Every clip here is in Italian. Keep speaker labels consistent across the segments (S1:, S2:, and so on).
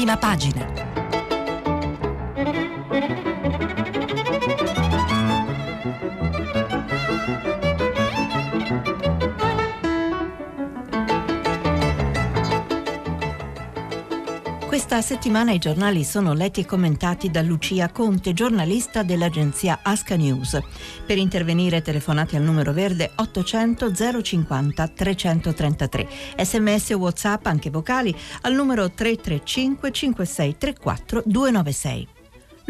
S1: prima pagina. Questa settimana i giornali sono letti e commentati da Lucia Conte, giornalista dell'agenzia Asca News. Per intervenire telefonate al numero verde 800 050 333. Sms o WhatsApp anche vocali al numero 335 5634 296.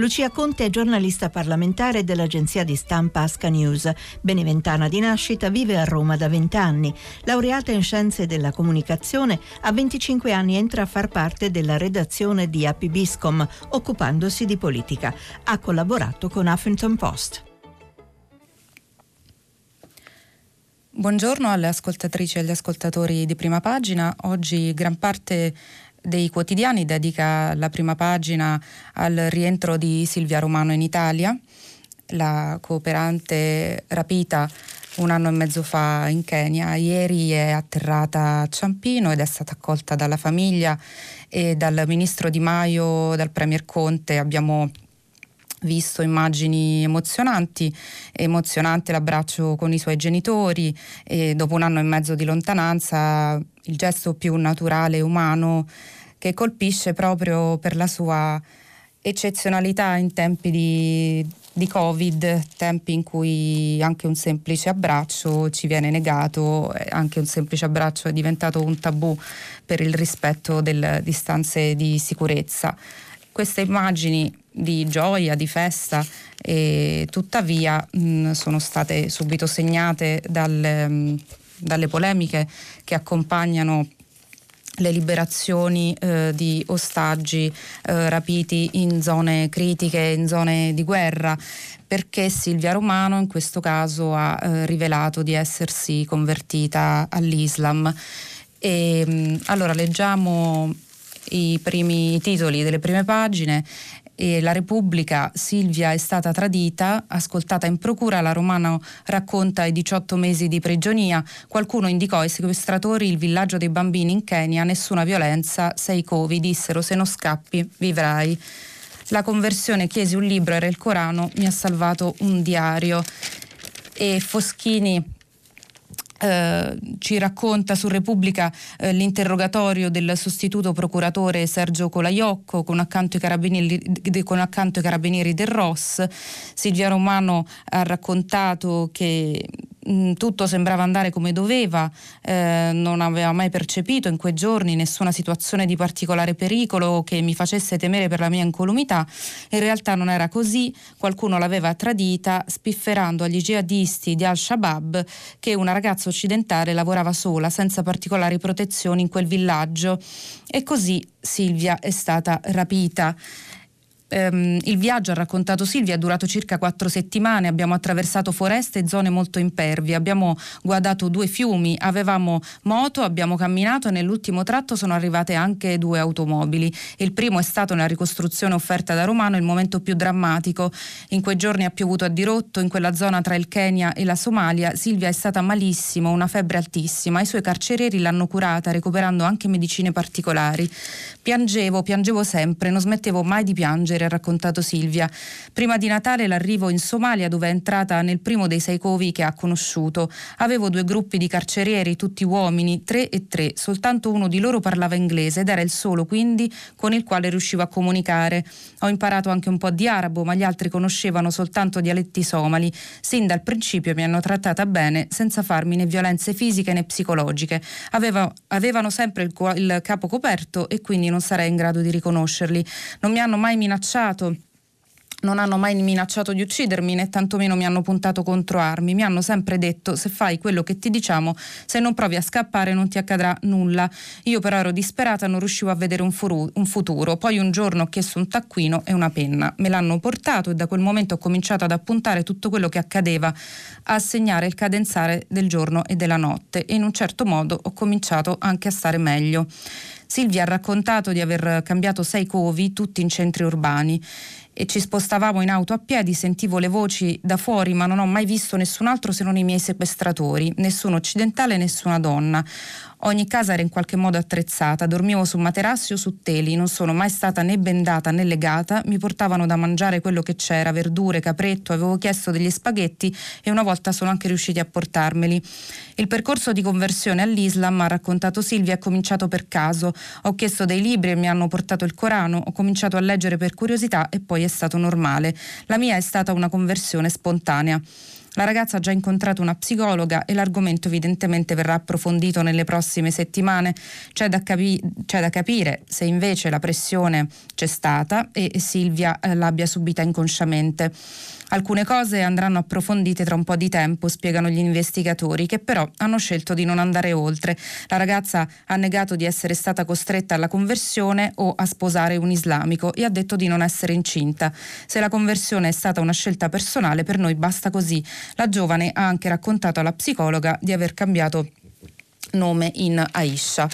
S1: Lucia Conte è giornalista parlamentare dell'agenzia di stampa Asca News. Beneventana di nascita, vive a Roma da 20 anni. Laureata in scienze della comunicazione, a 25 anni entra a far parte della redazione di Apibiscom, occupandosi di politica. Ha collaborato con Huffington Post.
S2: Buongiorno alle ascoltatrici e agli ascoltatori di prima pagina. Oggi gran parte dei quotidiani dedica la prima pagina al rientro di Silvia Romano in Italia, la cooperante rapita un anno e mezzo fa in Kenya. Ieri è atterrata a Ciampino ed è stata accolta dalla famiglia e dal ministro Di Maio, dal premier Conte. Abbiamo visto immagini emozionanti, emozionante l'abbraccio con i suoi genitori e dopo un anno e mezzo di lontananza il gesto più naturale e umano che colpisce proprio per la sua eccezionalità in tempi di, di Covid, tempi in cui anche un semplice abbraccio ci viene negato, anche un semplice abbraccio è diventato un tabù per il rispetto delle distanze di sicurezza. Queste immagini di gioia, di festa, tuttavia mh, sono state subito segnate dal, mh, dalle polemiche che accompagnano le liberazioni eh, di ostaggi eh, rapiti in zone critiche, in zone di guerra, perché Silvia Romano in questo caso ha eh, rivelato di essersi convertita all'Islam. E, mh, allora leggiamo i primi titoli delle prime pagine e la Repubblica, Silvia è stata tradita, ascoltata in procura, la Romano racconta i 18 mesi di prigionia, qualcuno indicò ai sequestratori il villaggio dei bambini in Kenya, nessuna violenza, sei covi, dissero se non scappi vivrai. La conversione chiesi un libro, era il Corano, mi ha salvato un diario. E Foschini eh, ci racconta su Repubblica eh, l'interrogatorio del sostituto procuratore Sergio Colaiocco con accanto, con accanto i carabinieri del ROS. Silvia Romano ha raccontato che Mm, tutto sembrava andare come doveva, eh, non aveva mai percepito in quei giorni nessuna situazione di particolare pericolo che mi facesse temere per la mia incolumità. In realtà non era così, qualcuno l'aveva tradita spifferando agli jihadisti di Al-Shabaab che una ragazza occidentale lavorava sola, senza particolari protezioni in quel villaggio e così Silvia è stata rapita ehm, il viaggio, ha raccontato Silvia, è durato circa quattro settimane, abbiamo attraversato foreste e zone molto impervie, abbiamo guardato due fiumi, avevamo moto, abbiamo camminato e nell'ultimo tratto sono arrivate anche due automobili. Il primo è stato nella ricostruzione offerta da Romano il momento più drammatico. In quei giorni ha piovuto a dirotto, in quella zona tra il Kenya e la Somalia Silvia è stata malissimo, una febbre altissima, i suoi carcerieri l'hanno curata recuperando anche medicine particolari. Piangevo, piangevo sempre, non smettevo mai di piangere, ha raccontato Silvia. Prima di Natale l'arrivo in Somalia dove è entrata nel primo dei sei covi che ha conosciuto. Avevo due gruppi di carcerieri, tutti uomini, tre e tre. Soltanto uno di loro parlava inglese ed era il solo quindi con il quale riuscivo a comunicare. Ho imparato anche un po' di arabo, ma gli altri conoscevano soltanto dialetti somali. Sin dal principio mi hanno trattata bene, senza farmi né violenze fisiche né psicologiche. Aveva, avevano sempre il, il capo coperto e quindi non sarei in grado di riconoscerli. Non mi hanno mai minacciato non hanno mai minacciato di uccidermi né tantomeno mi hanno puntato contro armi. Mi hanno sempre detto se fai quello che ti diciamo, se non provi a scappare non ti accadrà nulla. Io però ero disperata, non riuscivo a vedere un, furu- un futuro. Poi un giorno ho chiesto un taccuino e una penna. Me l'hanno portato e da quel momento ho cominciato ad appuntare tutto quello che accadeva, a segnare il cadenzare del giorno e della notte e in un certo modo ho cominciato anche a stare meglio. Silvia ha raccontato di aver cambiato sei covi, tutti in centri urbani e ci spostavamo in auto a piedi, sentivo le voci da fuori, ma non ho mai visto nessun altro se non i miei sequestratori, nessuno occidentale, nessuna donna. Ogni casa era in qualche modo attrezzata, dormivo su materassi o su teli, non sono mai stata né bendata né legata, mi portavano da mangiare quello che c'era, verdure, capretto, avevo chiesto degli spaghetti e una volta sono anche riusciti a portarmeli. Il percorso di conversione all'Islam, ha raccontato Silvia, è cominciato per caso. Ho chiesto dei libri e mi hanno portato il Corano, ho cominciato a leggere per curiosità e poi è stato normale. La mia è stata una conversione spontanea. La ragazza ha già incontrato una psicologa e l'argomento evidentemente verrà approfondito nelle prossime settimane. C'è da, capi- c'è da capire se invece la pressione c'è stata e Silvia eh, l'abbia subita inconsciamente. Alcune cose andranno approfondite tra un po' di tempo, spiegano gli investigatori, che però hanno scelto di non andare oltre. La ragazza ha negato di essere stata costretta alla conversione o a sposare un islamico e ha detto di non essere incinta. Se la conversione è stata una scelta personale, per noi basta così. La giovane ha anche raccontato alla psicologa di aver cambiato nome in Aisha.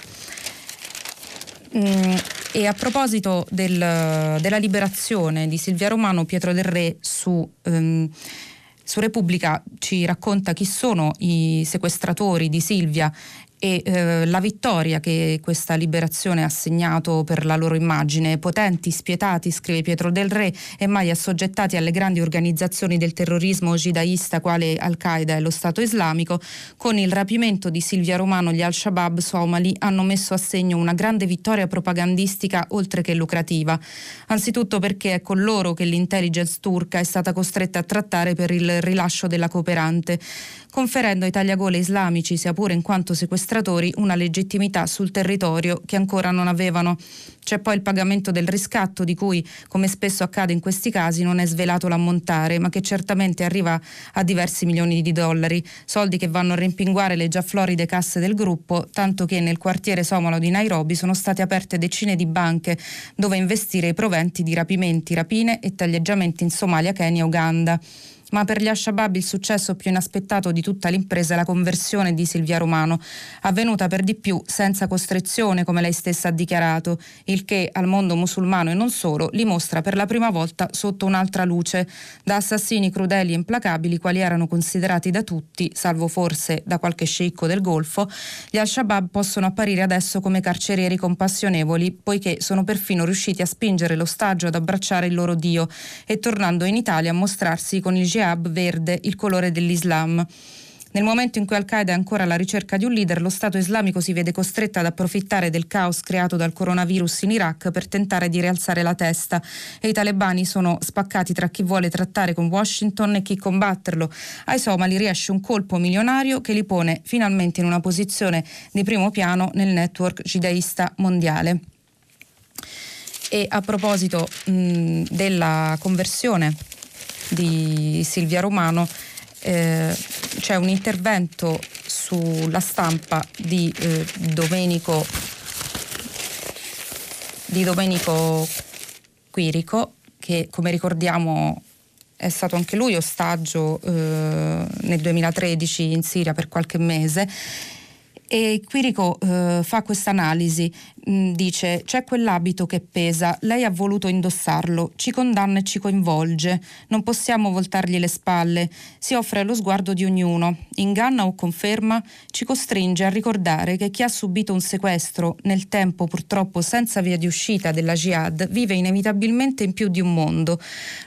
S2: Mm, e a proposito del, della liberazione di Silvia Romano, Pietro Del Re su, um, su Repubblica ci racconta chi sono i sequestratori di Silvia e eh, la vittoria che questa liberazione ha segnato per la loro immagine. Potenti, spietati, scrive Pietro Del Re, e mai assoggettati alle grandi organizzazioni del terrorismo jihadista quale Al-Qaeda e lo Stato islamico, con il rapimento di Silvia Romano gli Al-Shabaab somali hanno messo a segno una grande vittoria propagandistica oltre che lucrativa. Anzitutto perché è con loro che l'intelligence turca è stata costretta a trattare per il rilascio della cooperante conferendo ai tagliagole islamici, sia pure in quanto sequestratori, una legittimità sul territorio che ancora non avevano. C'è poi il pagamento del riscatto di cui, come spesso accade in questi casi, non è svelato l'ammontare, ma che certamente arriva a diversi milioni di dollari, soldi che vanno a rimpinguare le già floride casse del gruppo, tanto che nel quartiere somalo di Nairobi sono state aperte decine di banche dove investire i proventi di rapimenti, rapine e taglieggiamenti in Somalia, Kenya e Uganda ma per gli Al-Shabaab il successo più inaspettato di tutta l'impresa è la conversione di Silvia Romano, avvenuta per di più senza costrizione, come lei stessa ha dichiarato, il che al mondo musulmano e non solo li mostra per la prima volta sotto un'altra luce, da assassini crudeli e implacabili quali erano considerati da tutti, salvo forse da qualche sceicco del Golfo, gli Al-Shabaab possono apparire adesso come carcerieri compassionevoli, poiché sono perfino riusciti a spingere l'ostaggio ad abbracciare il loro Dio e tornando in Italia a mostrarsi con il jihad verde, il colore dell'Islam. Nel momento in cui Al-Qaeda è ancora alla ricerca di un leader, lo Stato islamico si vede costretto ad approfittare del caos creato dal coronavirus in Iraq per tentare di rialzare la testa e i talebani sono spaccati tra chi vuole trattare con Washington e chi combatterlo. Ai somali riesce un colpo milionario che li pone finalmente in una posizione di primo piano nel network jihadista mondiale. E a proposito mh, della conversione di Silvia Romano eh, c'è un intervento sulla stampa di eh, Domenico di Domenico Quirico che come ricordiamo è stato anche lui ostaggio eh, nel 2013 in Siria per qualche mese. E Quirico eh, fa questa analisi, mm, dice c'è quell'abito che pesa, lei ha voluto indossarlo, ci condanna e ci coinvolge, non possiamo voltargli le spalle, si offre allo sguardo di ognuno, inganna o conferma, ci costringe a ricordare che chi ha subito un sequestro, nel tempo purtroppo senza via di uscita della jihad, vive inevitabilmente in più di un mondo.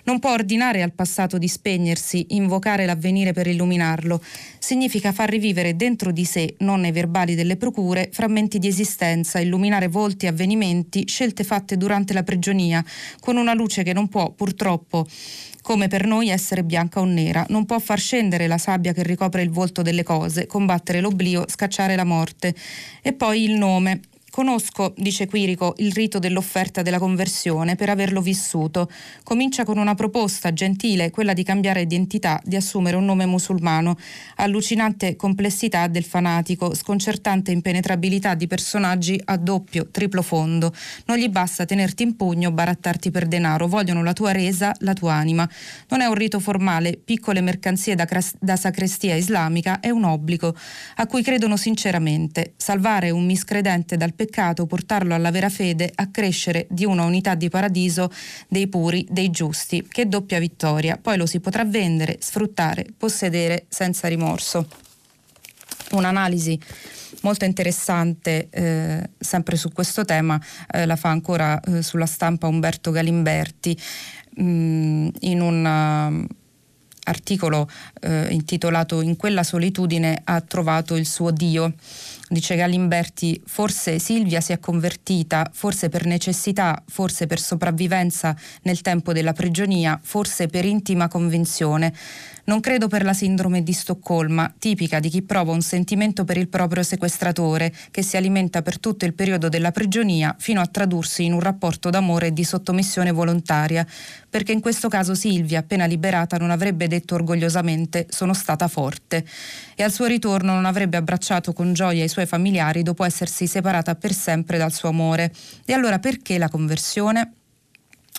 S2: Non può ordinare al passato di spegnersi, invocare l'avvenire per illuminarlo, significa far rivivere dentro di sé, non nei verbali, verbali delle procure, frammenti di esistenza, illuminare volti, avvenimenti, scelte fatte durante la prigionia, con una luce che non può, purtroppo, come per noi essere bianca o nera, non può far scendere la sabbia che ricopre il volto delle cose, combattere l'oblio, scacciare la morte. E poi il nome, Conosco, dice Quirico, il rito dell'offerta della conversione per averlo vissuto. Comincia con una proposta gentile, quella di cambiare identità, di assumere un nome musulmano. Allucinante complessità del fanatico, sconcertante impenetrabilità di personaggi a doppio, triplo fondo. Non gli basta tenerti in pugno, barattarti per denaro, vogliono la tua resa, la tua anima. Non è un rito formale, piccole mercanzie da, cras- da sacrestia islamica, è un obbligo a cui credono sinceramente. Salvare un miscredente dal peccato, portarlo alla vera fede, a crescere di una unità di paradiso dei puri, dei giusti. Che doppia vittoria. Poi lo si potrà vendere, sfruttare, possedere senza rimorso. Un'analisi molto interessante eh, sempre su questo tema, eh, la fa ancora eh, sulla stampa Umberto Galimberti mh, mm, in un uh, articolo eh, intitolato In quella solitudine ha trovato il suo Dio. Dice Galimberti, forse Silvia si è convertita, forse per necessità, forse per sopravvivenza nel tempo della prigionia, forse per intima convinzione. Non credo per la sindrome di Stoccolma, tipica di chi prova un sentimento per il proprio sequestratore, che si alimenta per tutto il periodo della prigionia fino a tradursi in un rapporto d'amore e di sottomissione volontaria, perché in questo caso Silvia, appena liberata, non avrebbe detto orgogliosamente sono stata forte e al suo ritorno non avrebbe abbracciato con gioia i suoi familiari dopo essersi separata per sempre dal suo amore. E allora perché la conversione?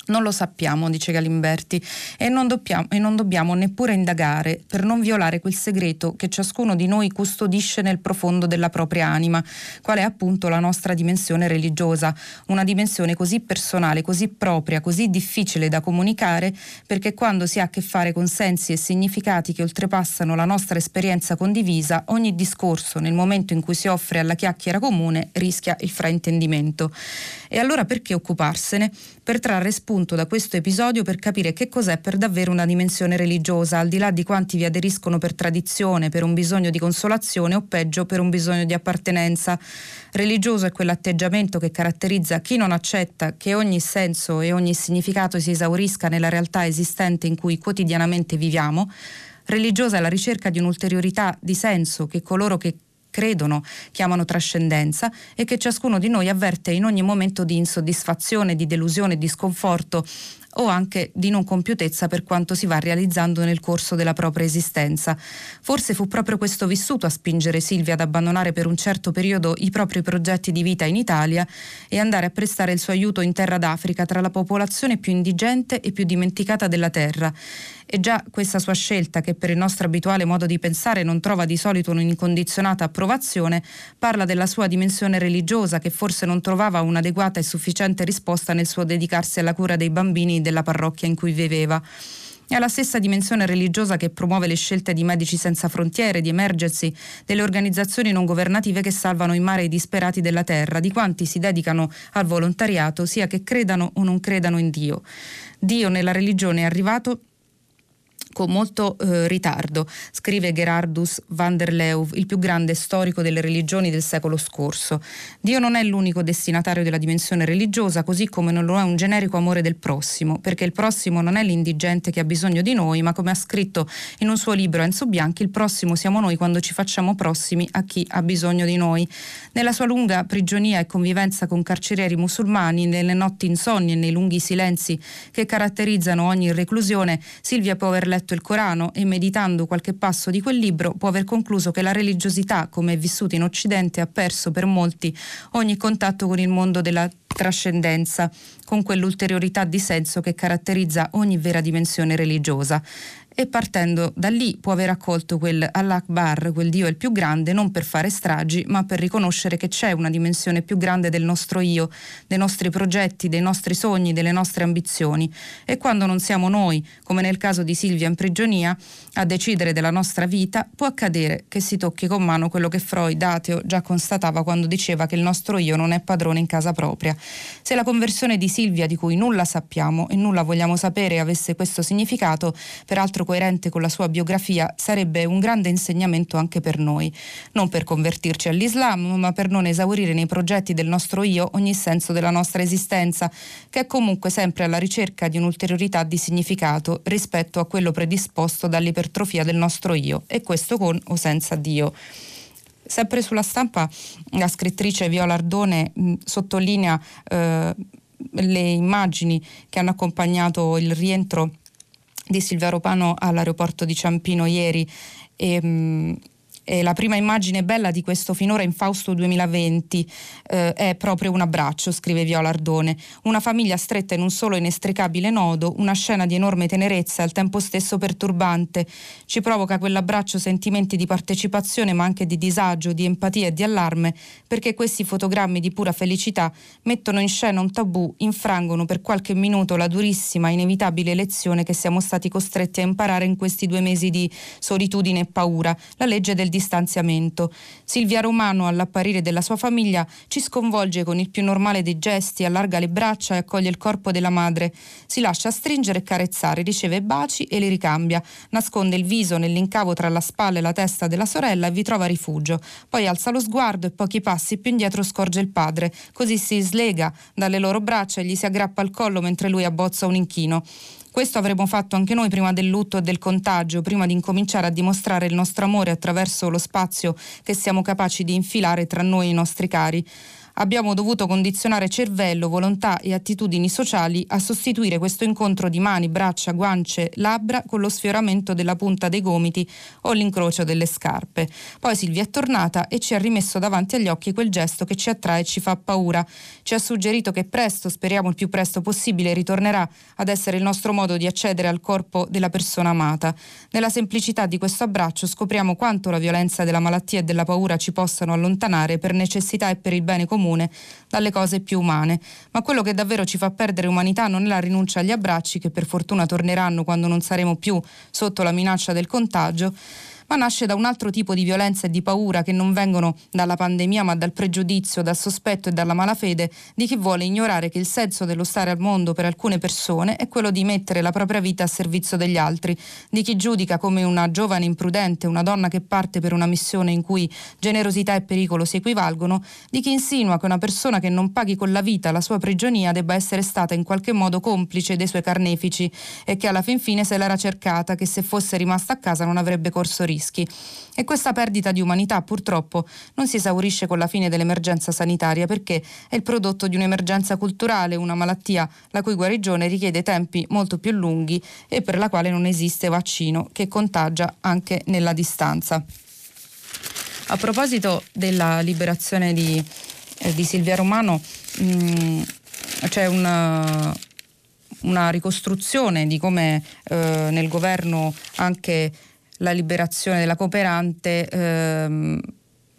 S2: Non lo sappiamo, dice Galimberti, e non, dobbiamo, e non, dobbiamo, neppure indagare per non violare quel segreto che ciascuno di noi custodisce nel profondo della propria anima, qual è appunto la nostra dimensione religiosa, una dimensione così personale, così propria, così difficile da comunicare, perché quando si ha a che fare con sensi e significati che oltrepassano la nostra esperienza condivisa, ogni discorso, nel momento in cui si offre alla chiacchiera comune, rischia il fraintendimento. E allora perché occuparsene? Per trarre spunto da questo episodio per capire che cos'è per davvero una dimensione religiosa, al di là di quanti vi aderiscono per tradizione, per un bisogno di consolazione o peggio per un bisogno di appartenenza. Religioso è quell'atteggiamento che caratterizza chi non accetta che ogni senso e ogni significato si esaurisca nella realtà esistente in cui quotidianamente viviamo. Religiosa è la ricerca di un'ulteriorità di senso che coloro che credono, chiamano trascendenza e che ciascuno di noi avverte in ogni momento di insoddisfazione, di delusione, di sconforto o anche di non compiutezza per quanto si va realizzando nel corso della propria esistenza. Forse fu proprio questo vissuto a spingere Silvia ad abbandonare per un certo periodo i propri progetti di vita in Italia e andare a prestare il suo aiuto in terra d'Africa tra la popolazione più indigente e più dimenticata della terra. E già questa sua scelta, che per il nostro abituale modo di pensare non trova di solito un'incondizionata approvazione, parla della sua dimensione religiosa che forse non trovava un'adeguata e sufficiente risposta nel suo dedicarsi alla cura dei bambini della parrocchia in cui viveva. È la stessa dimensione religiosa che promuove le scelte di Medici Senza Frontiere, di Emergency, delle organizzazioni non governative che salvano in mare i disperati della terra, di quanti si dedicano al volontariato, sia che credano o non credano in Dio. Dio nella religione è arrivato con molto eh, ritardo, scrive Gerardus van der Leuw, il più grande storico delle religioni del secolo scorso. Dio non è l'unico destinatario della dimensione religiosa, così come non lo è un generico amore del prossimo, perché il prossimo non è l'indigente che ha bisogno di noi, ma come ha scritto in un suo libro Enzo Bianchi, il prossimo siamo noi quando ci facciamo prossimi a chi ha bisogno di noi. Nella sua lunga prigionia e convivenza con carcerieri musulmani, nelle notti insonni e nei lunghi silenzi che caratterizzano ogni reclusione, Silvia aver letto il Corano e meditando qualche passo di quel libro può aver concluso che la religiosità, come è vissuta in Occidente, ha perso per molti ogni contatto con il mondo della trascendenza, con quell'ulteriorità di senso che caratterizza ogni vera dimensione religiosa e partendo da lì può aver accolto quel Allah-Akbar, quel Dio il più grande, non per fare stragi, ma per riconoscere che c'è una dimensione più grande del nostro io, dei nostri progetti, dei nostri sogni, delle nostre ambizioni. E quando non siamo noi, come nel caso di Silvia in prigionia, a decidere della nostra vita, può accadere che si tocchi con mano quello che Freud, ateo, già constatava quando diceva che il nostro io non è padrone in casa propria. Se la conversione di Silvia, di cui nulla sappiamo e nulla vogliamo sapere, avesse questo significato, peraltro coerente con la sua biografia sarebbe un grande insegnamento anche per noi, non per convertirci all'Islam, ma per non esaurire nei progetti del nostro io ogni senso della nostra esistenza, che è comunque sempre alla ricerca di un'ulteriorità di significato rispetto a quello predisposto dall'ipertrofia del nostro io, e questo con o senza Dio. Sempre sulla stampa la scrittrice Viola Ardone mh, sottolinea eh, le immagini che hanno accompagnato il rientro di Silvia Ropano all'aeroporto di Ciampino ieri. E, ehm, e la prima immagine bella di questo finora infausto 2020 eh, è proprio un abbraccio, scrive Viola Ardone. Una famiglia stretta in un solo inestricabile nodo, una scena di enorme tenerezza e al tempo stesso perturbante. Ci provoca quell'abbraccio sentimenti di partecipazione ma anche di disagio, di empatia e di allarme, perché questi fotogrammi di pura felicità mettono in scena un tabù, infrangono per qualche minuto la durissima, inevitabile lezione che siamo stati costretti a imparare in questi due mesi di solitudine e paura, la legge del disagio distanziamento. Silvia Romano, all'apparire della sua famiglia, ci sconvolge con il più normale dei gesti, allarga le braccia e accoglie il corpo della madre. Si lascia stringere e carezzare, riceve baci e li ricambia. Nasconde il viso nell'incavo tra la spalla e la testa della sorella e vi trova rifugio. Poi alza lo sguardo e pochi passi più indietro scorge il padre. Così si slega dalle loro braccia e gli si aggrappa al collo mentre lui abbozza un inchino. Questo avremmo fatto anche noi prima del lutto e del contagio, prima di incominciare a dimostrare il nostro amore attraverso lo spazio che siamo capaci di infilare tra noi e i nostri cari abbiamo dovuto condizionare cervello, volontà e attitudini sociali a sostituire questo incontro di mani, braccia, guance, labbra con lo sfioramento della punta dei gomiti o l'incrocio delle scarpe. Poi Silvia è tornata e ci ha rimesso davanti agli occhi quel gesto che ci attrae e ci fa paura. Ci ha suggerito che presto, speriamo il più presto possibile, ritornerà ad essere il nostro modo di accedere al corpo della persona amata. Nella semplicità di questo abbraccio scopriamo quanto la violenza della malattia e della paura ci possano allontanare per necessità e per il bene comune comune dalle cose più umane. Ma quello che davvero ci fa perdere umanità non è la rinuncia agli abbracci, che per fortuna torneranno quando non saremo più sotto la minaccia del contagio, ma nasce da un altro tipo di violenza e di paura che non vengono dalla pandemia ma dal pregiudizio, dal sospetto e dalla malafede di chi vuole ignorare che il senso dello stare al mondo per alcune persone è quello di mettere la propria vita a servizio degli altri, di chi giudica come una giovane imprudente, una donna che parte per una missione in cui generosità e pericolo si equivalgono, di chi insinua che una persona che non paghi con la vita la sua prigionia debba essere stata in qualche modo complice dei suoi carnefici e che alla fin fine se l'era cercata, che se fosse rimasta a casa non avrebbe corso rischi rischi. E questa perdita di umanità purtroppo non si esaurisce con la fine dell'emergenza sanitaria perché è il prodotto di un'emergenza culturale, una malattia la cui guarigione richiede tempi molto più lunghi e per la quale non esiste vaccino che contagia anche nella distanza. A proposito della liberazione di, eh, di Silvia Romano, mh, mm, c'è una, una ricostruzione di come eh, nel governo anche la liberazione della cooperante ehm,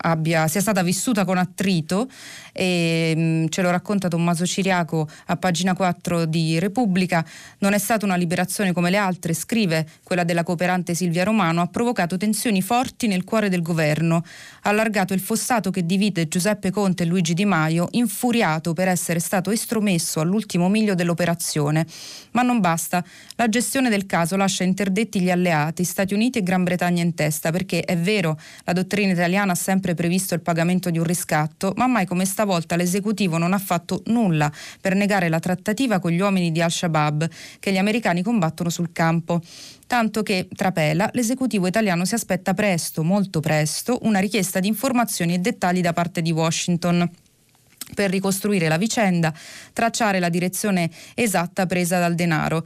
S2: abbia, sia stata vissuta con attrito e mh, mm, ce lo racconta Tommaso Ciriaco a pagina 4 di Repubblica, non è stata una liberazione come le altre, scrive quella della cooperante Silvia Romano, ha provocato tensioni forti nel cuore del governo, allargato il fossato che divide Giuseppe Conte e Luigi Di Maio, infuriato per essere stato estromesso all'ultimo miglio dell'operazione. Ma non basta, la gestione del caso lascia interdetti gli alleati, Stati Uniti e Gran Bretagna in testa, perché è vero, la dottrina italiana ha sempre previsto il pagamento di un riscatto, ma mai come sta stavolta l'esecutivo non ha fatto nulla per negare la trattativa con gli uomini di Al-Shabaab che gli americani combattono sul campo. Tanto che, trapela, l'esecutivo italiano si aspetta presto, molto presto, una richiesta di informazioni e dettagli da parte di Washington per ricostruire la vicenda, tracciare la direzione esatta presa dal denaro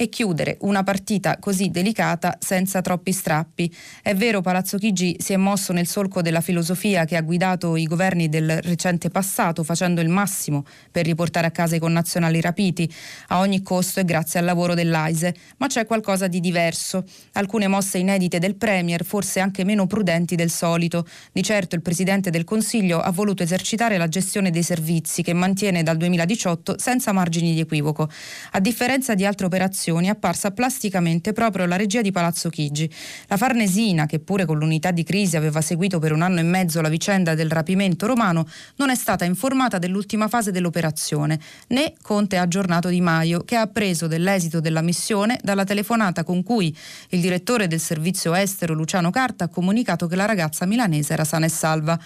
S2: e chiudere una partita così delicata senza troppi strappi. È vero, Palazzo Chigi si è mosso nel solco della filosofia che ha guidato i governi del recente passato, facendo il massimo per riportare a casa i connazionali rapiti, a ogni costo e grazie al lavoro dell'AISE, ma c'è qualcosa di diverso. Alcune mosse inedite del Premier, forse anche meno prudenti del solito. Di certo il Presidente del Consiglio ha voluto esercitare la gestione dei servizi che mantiene dal 2018 senza margini di equivoco. A differenza di altre operazioni, è apparsa plasticamente proprio la regia di Palazzo Chigi. La Farnesina, che pure con l'unità di crisi aveva seguito per un anno e mezzo la vicenda del rapimento romano, non è stata informata dell'ultima fase dell'operazione, né Conte ha aggiornato Di Maio, che ha appreso dell'esito della missione dalla telefonata con cui il direttore del servizio estero Luciano Carta ha comunicato che la ragazza milanese era sana e salva.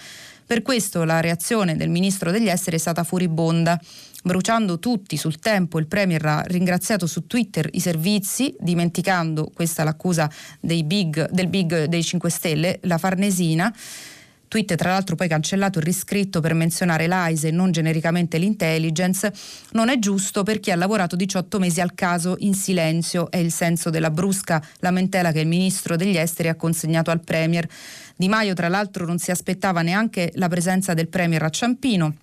S2: Per questo la reazione del ministro degli esteri è stata furibonda bruciando tutti sul tempo. Il Premier ha ringraziato su Twitter i servizi, dimenticando, questa è l'accusa big, del big dei 5 Stelle, la Farnesina. Tweet tra l'altro poi cancellato e riscritto per menzionare l'AISE e non genericamente l'intelligence, non è giusto per chi ha lavorato 18 mesi al caso in silenzio, è il senso della brusca lamentela che il ministro degli esteri ha consegnato al Premier. Di Maio tra l'altro non si aspettava neanche la presenza del Premier a Ciampino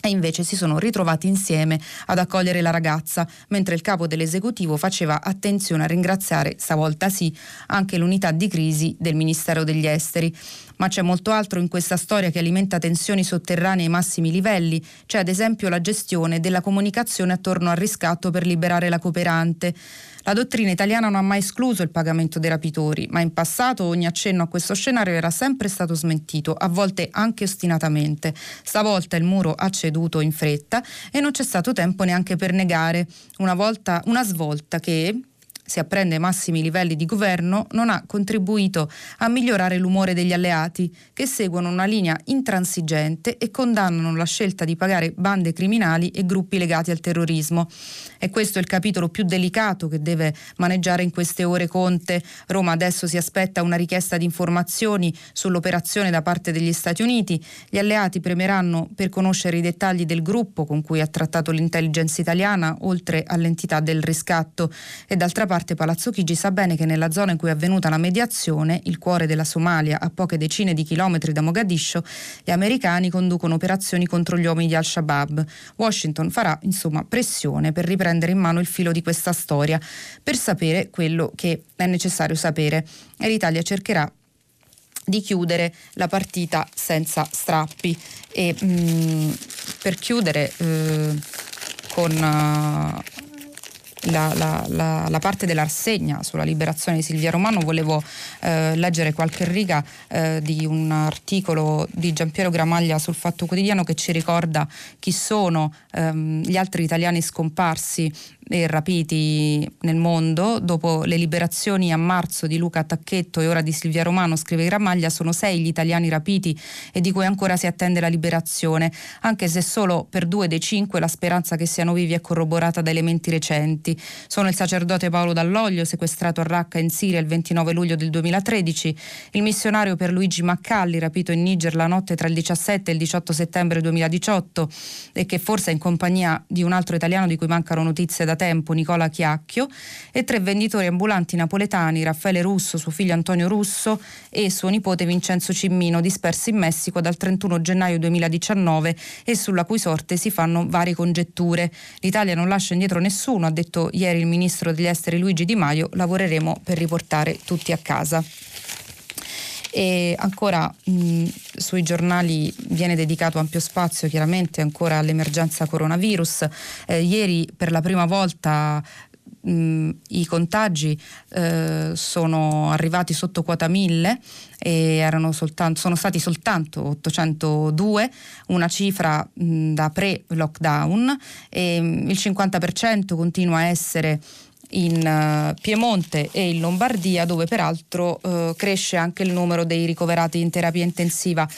S2: e invece si sono ritrovati insieme ad accogliere la ragazza, mentre il capo dell'esecutivo faceva attenzione a ringraziare, stavolta sì, anche l'unità di crisi del Ministero degli Esteri. Ma c'è molto altro in questa storia che alimenta tensioni sotterranee ai massimi livelli. C'è ad esempio la gestione della comunicazione attorno al riscatto per liberare la cooperante. La dottrina italiana non ha mai escluso il pagamento dei rapitori, ma in passato ogni accenno a questo scenario era sempre stato smentito, a volte anche ostinatamente. Stavolta il muro ha ceduto in fretta e non c'è stato tempo neanche per negare una, volta, una svolta che, si apprende massimi livelli di governo, non ha contribuito a migliorare l'umore degli alleati, che seguono una linea intransigente e condannano la scelta di pagare bande criminali e gruppi legati al terrorismo. E questo è il capitolo più delicato che deve maneggiare in queste ore Conte. Roma adesso si aspetta una richiesta di informazioni sull'operazione da parte degli Stati Uniti. Gli alleati premeranno per conoscere i dettagli del gruppo con cui ha trattato l'intelligence italiana, oltre all'entità del riscatto. E d'altra parte parte Palazzo Chigi sa bene che nella zona in cui è avvenuta la mediazione, il cuore della Somalia, a poche decine di chilometri da Mogadiscio, gli americani conducono operazioni contro gli uomini di Al-Shabaab. Washington farà insomma pressione per riprendere in mano il filo di questa storia, per sapere quello che è necessario sapere. E l'Italia cercherà di chiudere la partita senza strappi e mh, mm, per chiudere eh, con uh, la, la, la, la, parte della rassegna sulla liberazione di Silvia Romano volevo eh, leggere qualche riga eh, di un articolo di Giampiero Gramaglia sul Fatto Quotidiano che ci ricorda chi sono ehm, gli altri italiani scomparsi e rapiti nel mondo. Dopo le liberazioni a marzo di Luca Tacchetto e ora di Silvia Romano, scrive Gramaglia, sono sei gli italiani rapiti e di cui ancora si attende la liberazione, anche se solo per due dei cinque la speranza che siano vivi è corroborata da elementi recenti. Sono il sacerdote Paolo Dall'Oglio, sequestrato a Raqqa in Siria il 29 luglio del 2013, il missionario per Luigi Maccalli, rapito in Niger la notte tra il 17 e il 18 settembre 2018 e che forse è in compagnia di un altro italiano di cui mancano notizie da tempo Nicola Chiacchio e tre venditori ambulanti napoletani Raffaele Russo, suo figlio Antonio Russo e suo nipote Vincenzo Cimmino dispersi in Messico dal 31 gennaio 2019 e sulla cui sorte si fanno varie congetture. L'Italia non lascia indietro nessuno, ha detto ieri il ministro degli esteri Luigi Di Maio, lavoreremo per riportare tutti a casa. E ancora mh, sui giornali viene dedicato ampio spazio chiaramente ancora all'emergenza coronavirus. Eh, ieri per la prima volta mh, i contagi eh, sono arrivati sotto quota 1000 e soltanto, sono stati soltanto 802, una cifra mh, da pre-lockdown e il 50% continua a essere in uh, Piemonte e in Lombardia, dove peraltro uh, cresce anche il numero dei ricoverati in terapia intensiva.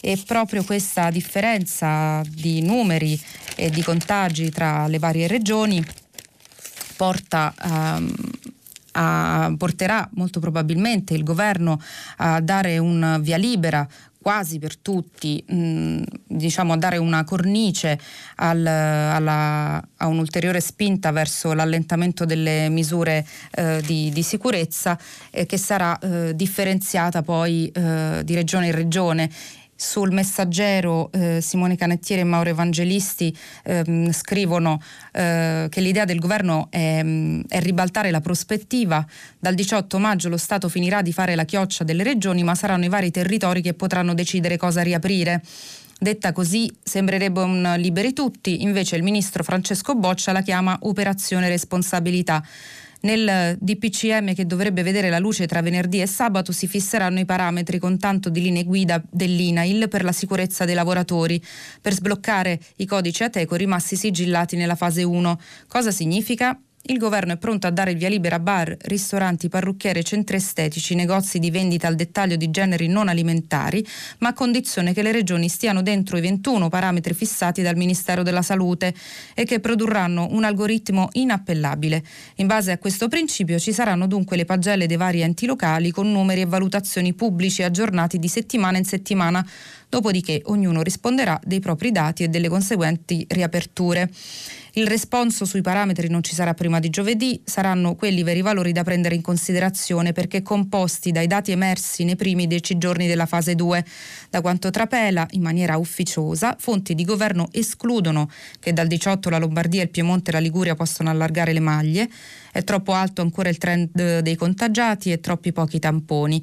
S2: E proprio questa differenza di numeri e di contagi tra le varie regioni porta um, a, porterà molto probabilmente il governo a dare un via libera quasi per tutti, mh, diciamo a dare una cornice al, alla, a un'ulteriore spinta verso l'allentamento delle misure eh, di, di, sicurezza eh, che sarà eh, differenziata poi eh, di regione in regione sul messaggero eh, Simone Canettiere e Mauro Evangelisti ehm, scrivono eh, che l'idea del governo è, è, ribaltare la prospettiva. Dal 18 maggio lo Stato finirà di fare la chioccia delle regioni, ma saranno i vari territori che potranno decidere cosa riaprire. Detta così sembrerebbe un liberi tutti, invece il ministro Francesco Boccia la chiama operazione responsabilità. Nel DPCM che dovrebbe vedere la luce tra venerdì e sabato si fisseranno i parametri con tanto di linee guida dell'INAIL per la sicurezza dei lavoratori, per sbloccare i codici Ateco rimasti sigillati nella fase 1. Cosa significa? Il governo è pronto a dare il via libera a bar, ristoranti, parrucchiere, centri estetici, negozi di vendita al dettaglio di generi non alimentari, ma a condizione che le regioni stiano dentro i 21 parametri fissati dal Ministero della Salute e che produrranno un algoritmo inappellabile. In base a questo principio ci saranno dunque le pagelle dei vari enti locali con numeri e valutazioni pubblici aggiornati di settimana in settimana dopodiché ognuno risponderà dei propri dati e delle conseguenti riaperture. Il responso sui parametri non ci sarà prima di giovedì, saranno quelli veri valori da prendere in considerazione perché composti dai dati emersi nei primi dieci giorni della fase 2. Da quanto trapela in maniera ufficiosa, fonti di governo escludono che dal 18 la Lombardia, il Piemonte e la Liguria possano allargare le maglie. È troppo alto ancora il trend dei contagiati e troppi pochi tamponi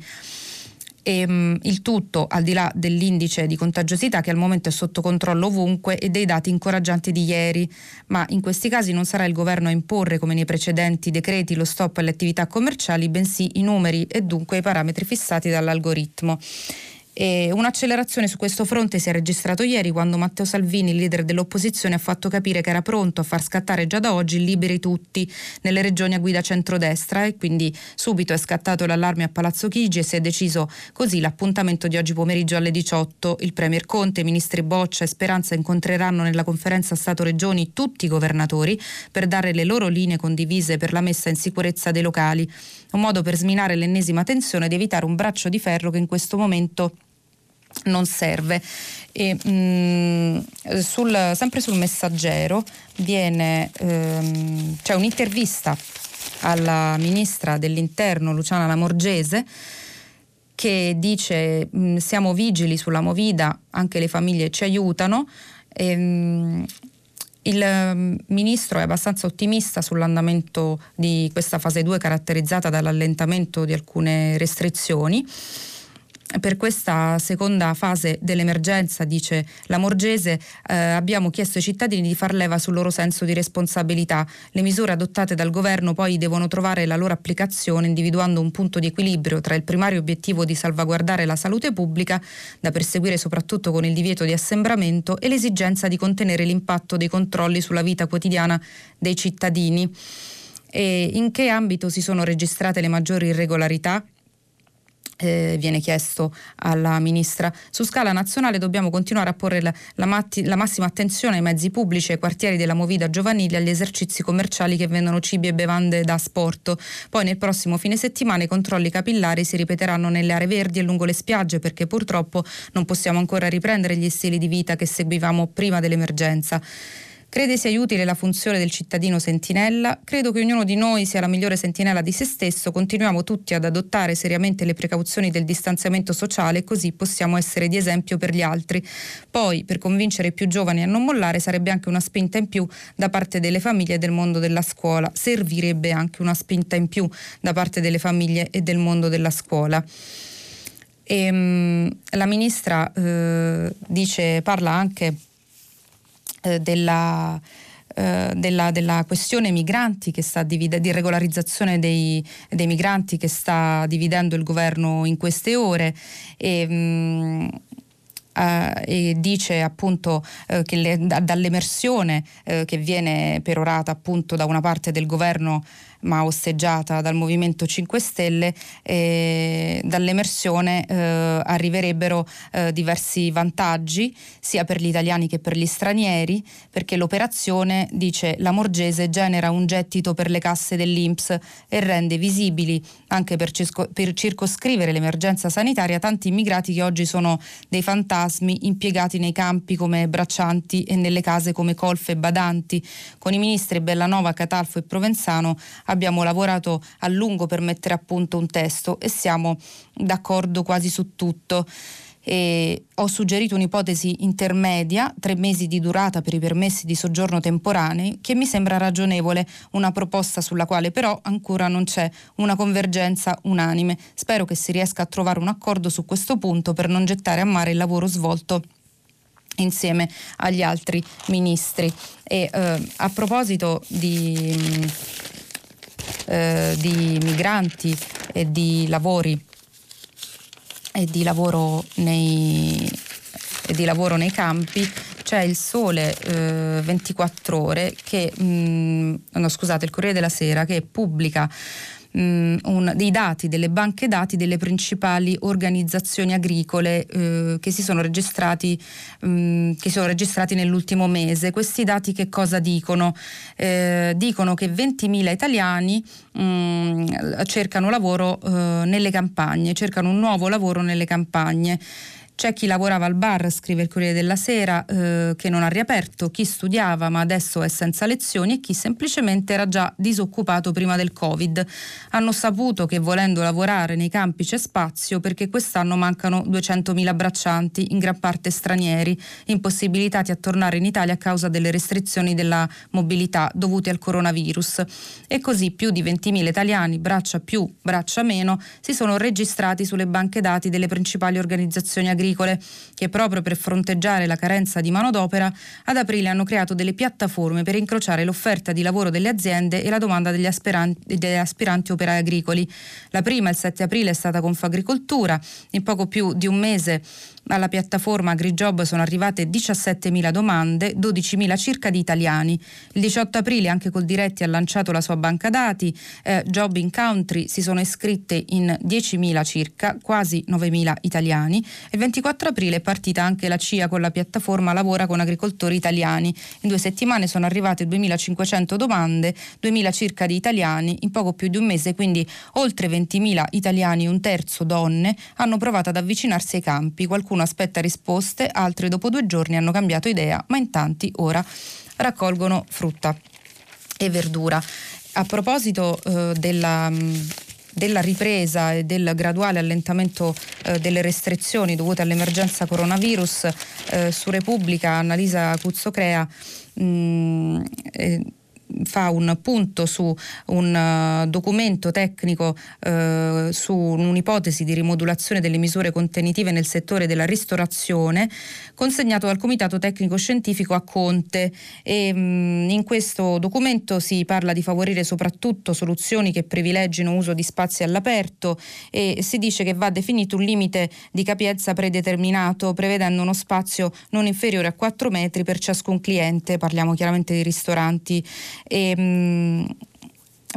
S2: e, um, il tutto al di là dell'indice di contagiosità che al momento è sotto controllo ovunque e dei dati incoraggianti di ieri, ma in questi casi non sarà il governo a imporre come nei precedenti decreti lo stop alle attività commerciali, bensì i numeri e dunque i parametri fissati dall'algoritmo. E un'accelerazione su questo fronte si è registrato ieri quando Matteo Salvini, leader dell'opposizione, ha fatto capire che era pronto a far scattare già da oggi liberi tutti nelle regioni a guida centrodestra e quindi subito è scattato l'allarme a Palazzo Chigi e si è deciso così l'appuntamento di oggi pomeriggio alle 18. Il Premier Conte, i ministri Boccia e Speranza incontreranno nella conferenza Stato-Regioni tutti i governatori per dare le loro linee condivise per la messa in sicurezza dei locali, un modo per sminare l'ennesima tensione ed evitare un braccio di ferro che in questo momento non serve. E, mh, mm, sul, sempre sul messaggero viene, ehm, c'è un'intervista alla ministra dell'interno Luciana Lamorgese che dice mh, mm, siamo vigili sulla movida, anche le famiglie ci aiutano. E, mh, mm, il ministro è abbastanza ottimista sull'andamento di questa fase 2 caratterizzata dall'allentamento di alcune restrizioni per questa seconda fase dell'emergenza, dice la Morgese, eh, abbiamo chiesto ai cittadini di far leva sul loro senso di responsabilità. Le misure adottate dal governo poi devono trovare la loro applicazione individuando un punto di equilibrio tra il primario obiettivo di salvaguardare la salute pubblica, da perseguire soprattutto con il divieto di assembramento, e l'esigenza di contenere l'impatto dei controlli sulla vita quotidiana dei cittadini. E in che ambito si sono registrate le maggiori irregolarità? Eh, viene chiesto alla ministra. Su scala nazionale dobbiamo continuare a porre la, la, matti, la, massima attenzione ai mezzi pubblici, ai quartieri della movida giovanile, agli esercizi commerciali che vendono cibi e bevande da sport. Poi nel prossimo fine settimana i controlli capillari si ripeteranno nelle aree verdi e lungo le spiagge perché purtroppo non possiamo ancora riprendere gli stili di vita che seguivamo prima dell'emergenza. Crede sia utile la funzione del cittadino sentinella? Credo che ognuno di noi sia la migliore sentinella di se stesso. Continuiamo tutti ad adottare seriamente le precauzioni del distanziamento sociale, così possiamo essere di esempio per gli altri. Poi, per convincere i più giovani a non mollare, sarebbe anche una spinta in più da parte delle famiglie e del mondo della scuola. Servirebbe anche una spinta in più da parte delle famiglie e del mondo della scuola. E, ehm, la ministra eh, dice, parla anche eh, della, eh, della, della, questione migranti che sta dividendo, di regolarizzazione dei, dei, migranti che sta dividendo il governo in queste ore. E, mh, mm, Uh, e dice appunto uh, che le, da, dall'emersione uh, che viene perorata appunto da una parte del governo ma osteggiata dal Movimento 5 Stelle, eh, dall'emersione eh, arriverebbero eh, diversi vantaggi cia per gli italiani che per gli stranieri, perché l'operazione, dice la Morgese, genera un gettito per le casse dell'Inps e rende visibili, anche per, circo- per circoscrivere l'emergenza sanitaria, tanti immigrati che oggi sono dei fantasmi impiegati nei campi come braccianti e nelle case come colfe e badanti. Con i ministri Bellanova, Catalfo e Provenzano abbiamo lavorato a lungo per mettere a punto un testo e siamo d'accordo quasi su tutto. E ho suggerito un'ipotesi intermedia, tre mesi di durata per i permessi di soggiorno temporanei, che mi sembra ragionevole, una proposta sulla quale però ancora non c'è una convergenza unanime. Spero che si riesca a trovare un accordo su questo punto per non gettare a mare il lavoro svolto insieme agli altri ministri. E eh, a proposito di eh, di migranti e di lavori e di lavoro nei, di lavoro nei campi. C'è il Sole eh, 24 ore che mh, mm, no, scusate il Corriere della Sera che pubblica mh, mm, un, dei dati delle banche dati delle principali organizzazioni agricole eh, che si sono registrati mh, mm, che sono registrati nell'ultimo mese. Questi dati che cosa dicono? Eh, dicono che 20.000 italiani mh, mm, cercano lavoro eh, nelle campagne, cercano un nuovo lavoro nelle campagne C'è chi lavorava al bar, scrive il Corriere della Sera, eh, che non ha riaperto, chi studiava ma adesso è senza lezioni e chi semplicemente era già disoccupato prima del Covid. Hanno saputo che volendo lavorare nei campi c'è spazio perché quest'anno mancano 200.000 braccianti, in gran parte stranieri, impossibilitati a tornare in Italia a causa delle restrizioni della mobilità dovute al coronavirus. E così più di 20.000 italiani, braccia più, braccia meno, si sono registrati sulle banche dati delle principali organizzazioni agricole, che proprio per fronteggiare la carenza di manodopera ad aprile hanno creato delle piattaforme per incrociare l'offerta di lavoro delle aziende e la domanda degli aspiranti, degli aspiranti operai agricoli. La prima, il 7 aprile, è stata Confagricoltura. In poco più di un mese alla piattaforma AgriJob sono arrivate 17.000 domande, 12.000 circa di italiani. Il 18 aprile anche col Diretti ha lanciato la sua banca dati, eh, Job in Country si sono iscritte in 10.000 circa, quasi 9.000 italiani. Il 24 aprile è partita anche la CIA con la piattaforma Lavora con agricoltori italiani. In due settimane sono arrivate 2.500 domande, 2.000 circa di italiani, in poco più di un mese quindi oltre 20.000 italiani, un terzo donne, hanno provato ad avvicinarsi ai campi. Qualcuno qualcuno aspetta risposte, altri dopo due giorni hanno cambiato idea, ma in tanti ora raccolgono frutta e verdura. A proposito eh, della della ripresa e del graduale allentamento eh, delle restrizioni dovute all'emergenza coronavirus eh, su Repubblica Annalisa Cuzzocrea mh, mm, eh, fa un punto su un uh, documento tecnico uh, su un'ipotesi di rimodulazione delle misure contenitive nel settore della ristorazione consegnato dal Comitato Tecnico Scientifico a Conte. E um, in questo documento si parla di favorire soprattutto soluzioni che privilegino uso di spazi all'aperto e si dice che va definito un limite di capienza predeterminato prevedendo uno spazio non inferiore a 4 metri per ciascun cliente, parliamo chiaramente di ristoranti e, mh, mm,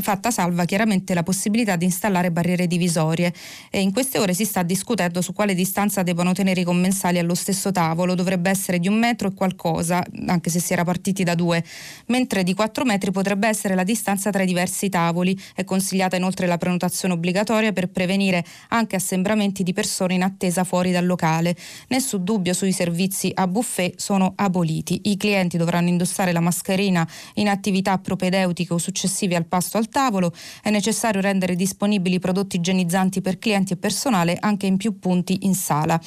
S2: fatta salva chiaramente la possibilità di installare barriere divisorie e in queste ore si sta discutendo su quale distanza devono tenere i commensali allo stesso tavolo, dovrebbe essere di un metro e qualcosa, anche se si era partiti da due, mentre di quattro metri potrebbe essere la distanza tra i diversi tavoli. È consigliata inoltre la prenotazione obbligatoria per prevenire anche assembramenti di persone in attesa fuori dal locale. Nessun dubbio sui servizi a buffet sono aboliti. I clienti dovranno indossare la mascherina in attività propedeutiche o successive al pasto al tavolo, è necessario rendere disponibili prodotti igienizzanti per clienti e personale anche in più punti in sala.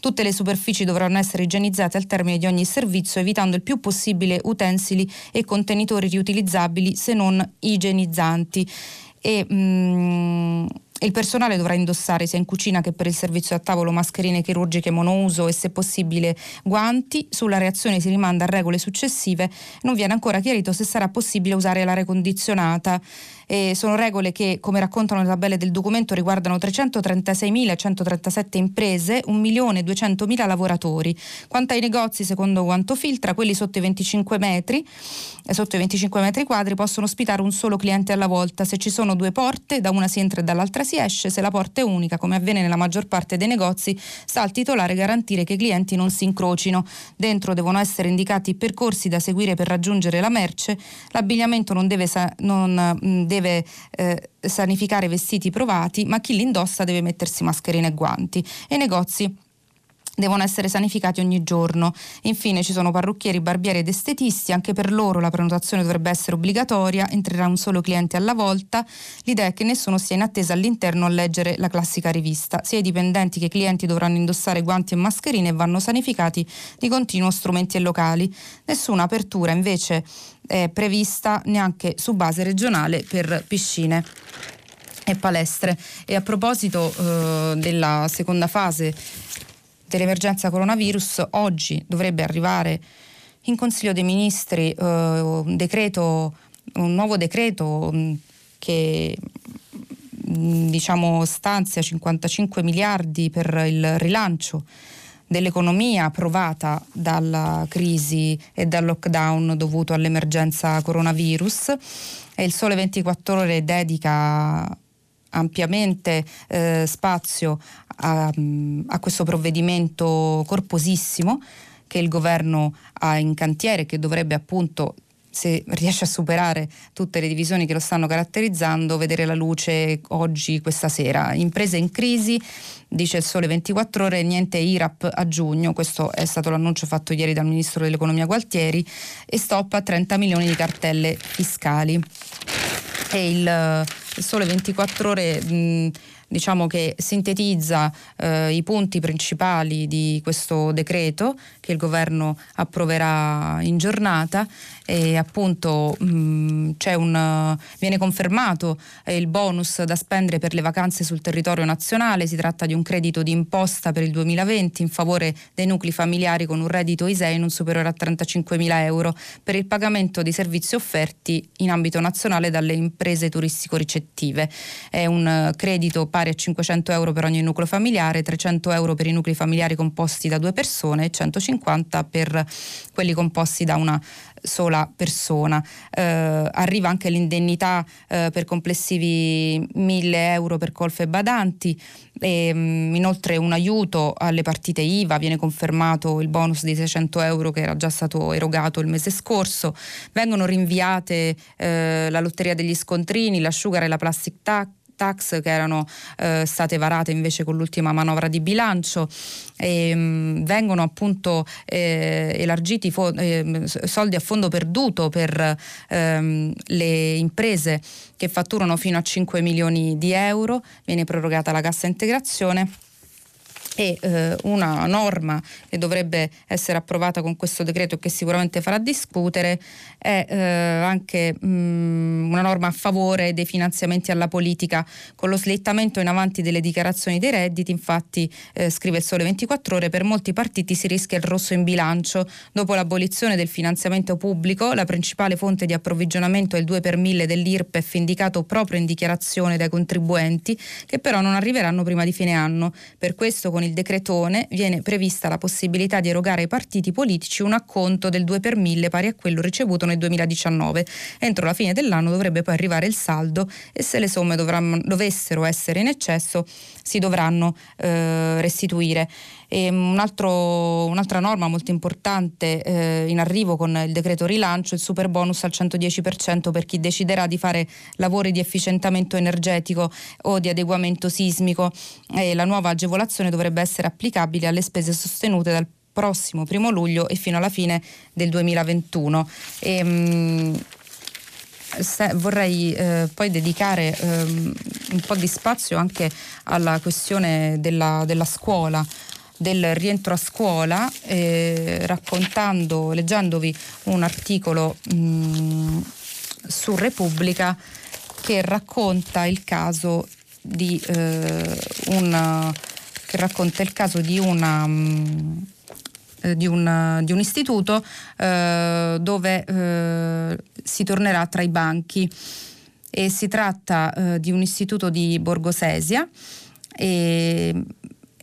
S2: Tutte le superfici dovranno essere igienizzate al termine di ogni servizio, evitando il più possibile utensili e contenitori riutilizzabili se non igienizzanti. E, mm, il personale dovrà indossare sia in cucina che per il servizio a tavolo mascherine chirurgiche monouso e se possibile guanti. Sulla reazione si rimanda a regole successive. Non viene ancora chiarito se sarà possibile usare l'aria condizionata. Eh, sono regole che, come raccontano le tabelle del documento, riguardano 336.137 imprese, 1.200.000 lavoratori. Quanto ai negozi, secondo quanto filtra, quelli sotto i 25 metri, eh, sotto i 25 metri quadri possono ospitare un solo cliente alla volta. Se ci sono due porte, da una si entra e dall'altra si esce. Se la porta è unica, come avviene nella maggior parte dei negozi, sta al titolare garantire che i clienti non si incrocino. Dentro devono essere indicati i percorsi da seguire per raggiungere la merce. L'abbigliamento non deve, non, mh, deve deve eh, sanificare vestiti provati, ma chi li indossa deve mettersi mascherine e guanti. E i negozi devono essere sanificati ogni giorno. Infine ci sono parrucchieri, barbieri ed estetisti, anche per loro la prenotazione dovrebbe essere obbligatoria, entrerà un solo cliente alla volta. L'idea è che nessuno sia in attesa all'interno a leggere la classica rivista. Sia i dipendenti che i clienti dovranno indossare guanti e mascherine e vanno sanificati di continuo strumenti e locali. Nessuna apertura invece è prevista neanche su base regionale per piscine e palestre. E a proposito eh, della seconda fase dell'emergenza coronavirus, oggi dovrebbe arrivare in Consiglio dei Ministri eh, un, decreto, un nuovo decreto mh, mm, che mh, mm, diciamo, stanzia 55 miliardi per il rilancio dell'economia provata dalla crisi e dal lockdown dovuto all'emergenza coronavirus. E il Sole 24 ore dedica ampiamente eh, spazio a, a questo provvedimento corposissimo che il governo ha in cantiere, che dovrebbe appunto se riesce a superare tutte le divisioni che lo stanno caratterizzando, vedere la luce oggi, questa sera. Imprese in crisi, dice il Sole 24 ore, niente IRAP a giugno, questo è stato l'annuncio fatto ieri dal Ministro dell'Economia Gualtieri, e stop a 30 milioni di cartelle fiscali. E il, il Sole 24 ore... Mh, diciamo che sintetizza eh, i punti principali di questo decreto che il governo approverà in giornata e appunto mh, mm, un, viene confermato eh, il bonus da spendere per le vacanze sul territorio nazionale, si tratta di un credito di imposta per il 2020 in favore dei nuclei familiari con un reddito ISEE non superiore a 35 mila euro per il pagamento dei servizi offerti in ambito nazionale dalle imprese turistico-ricettive. È un credito pari a 500 euro per ogni nucleo familiare, 300 euro per i nuclei familiari composti da due persone e 150 per quelli composti da una sola persona. Eh, arriva anche l'indennità eh, per complessivi 1000 euro per colfe badanti. E, mh, mm, inoltre un aiuto alle partite IVA, viene confermato il bonus di 600 euro che era già stato erogato il mese scorso, vengono rinviate eh, la lotteria degli scontrini, l'asciugare e la plastic tax tax che erano eh, state varate invece con l'ultima manovra di bilancio. E, mh, mm, vengono appunto eh, elargiti fo- eh, soldi a fondo perduto per ehm, le imprese che fatturano fino a 5 milioni di euro, viene prorogata la cassa integrazione e eh, una norma che dovrebbe essere approvata con questo decreto e che sicuramente farà discutere è eh, anche mh, mm, una norma a favore dei finanziamenti alla politica. Con lo slittamento in avanti delle dichiarazioni dei redditi infatti eh, scrive il Sole 24 ore per molti partiti si rischia il rosso in bilancio. Dopo l'abolizione del finanziamento pubblico la principale fonte di approvvigionamento è il 2 per 1000 dell'IRPEF indicato proprio in dichiarazione dai contribuenti che però non arriveranno prima di fine anno. Per questo con il il decretone viene prevista la possibilità di erogare ai partiti politici un acconto del 2 per 1000 pari a quello ricevuto nel 2019. Entro la fine dell'anno dovrebbe poi arrivare il saldo e se le somme dovranno, dovessero essere in eccesso si dovranno eh, restituire. E un altro, un'altra norma molto importante eh, in arrivo con il decreto rilancio, il super bonus al 110% per chi deciderà di fare lavori di efficientamento energetico o di adeguamento sismico e la nuova agevolazione dovrebbe essere applicabile alle spese sostenute dal prossimo primo luglio e fino alla fine del 2021. E, mh, vorrei eh, poi dedicare ehm, un po' di spazio anche alla questione della, della scuola del rientro a scuola, eh, raccontando, leggendovi un articolo mh, mm, su Repubblica che racconta il caso di eh, una il caso di una mh, mm, di un, di un, istituto eh, dove eh, si tornerà tra i banchi. E si tratta eh, di un istituto di Borgosesia. E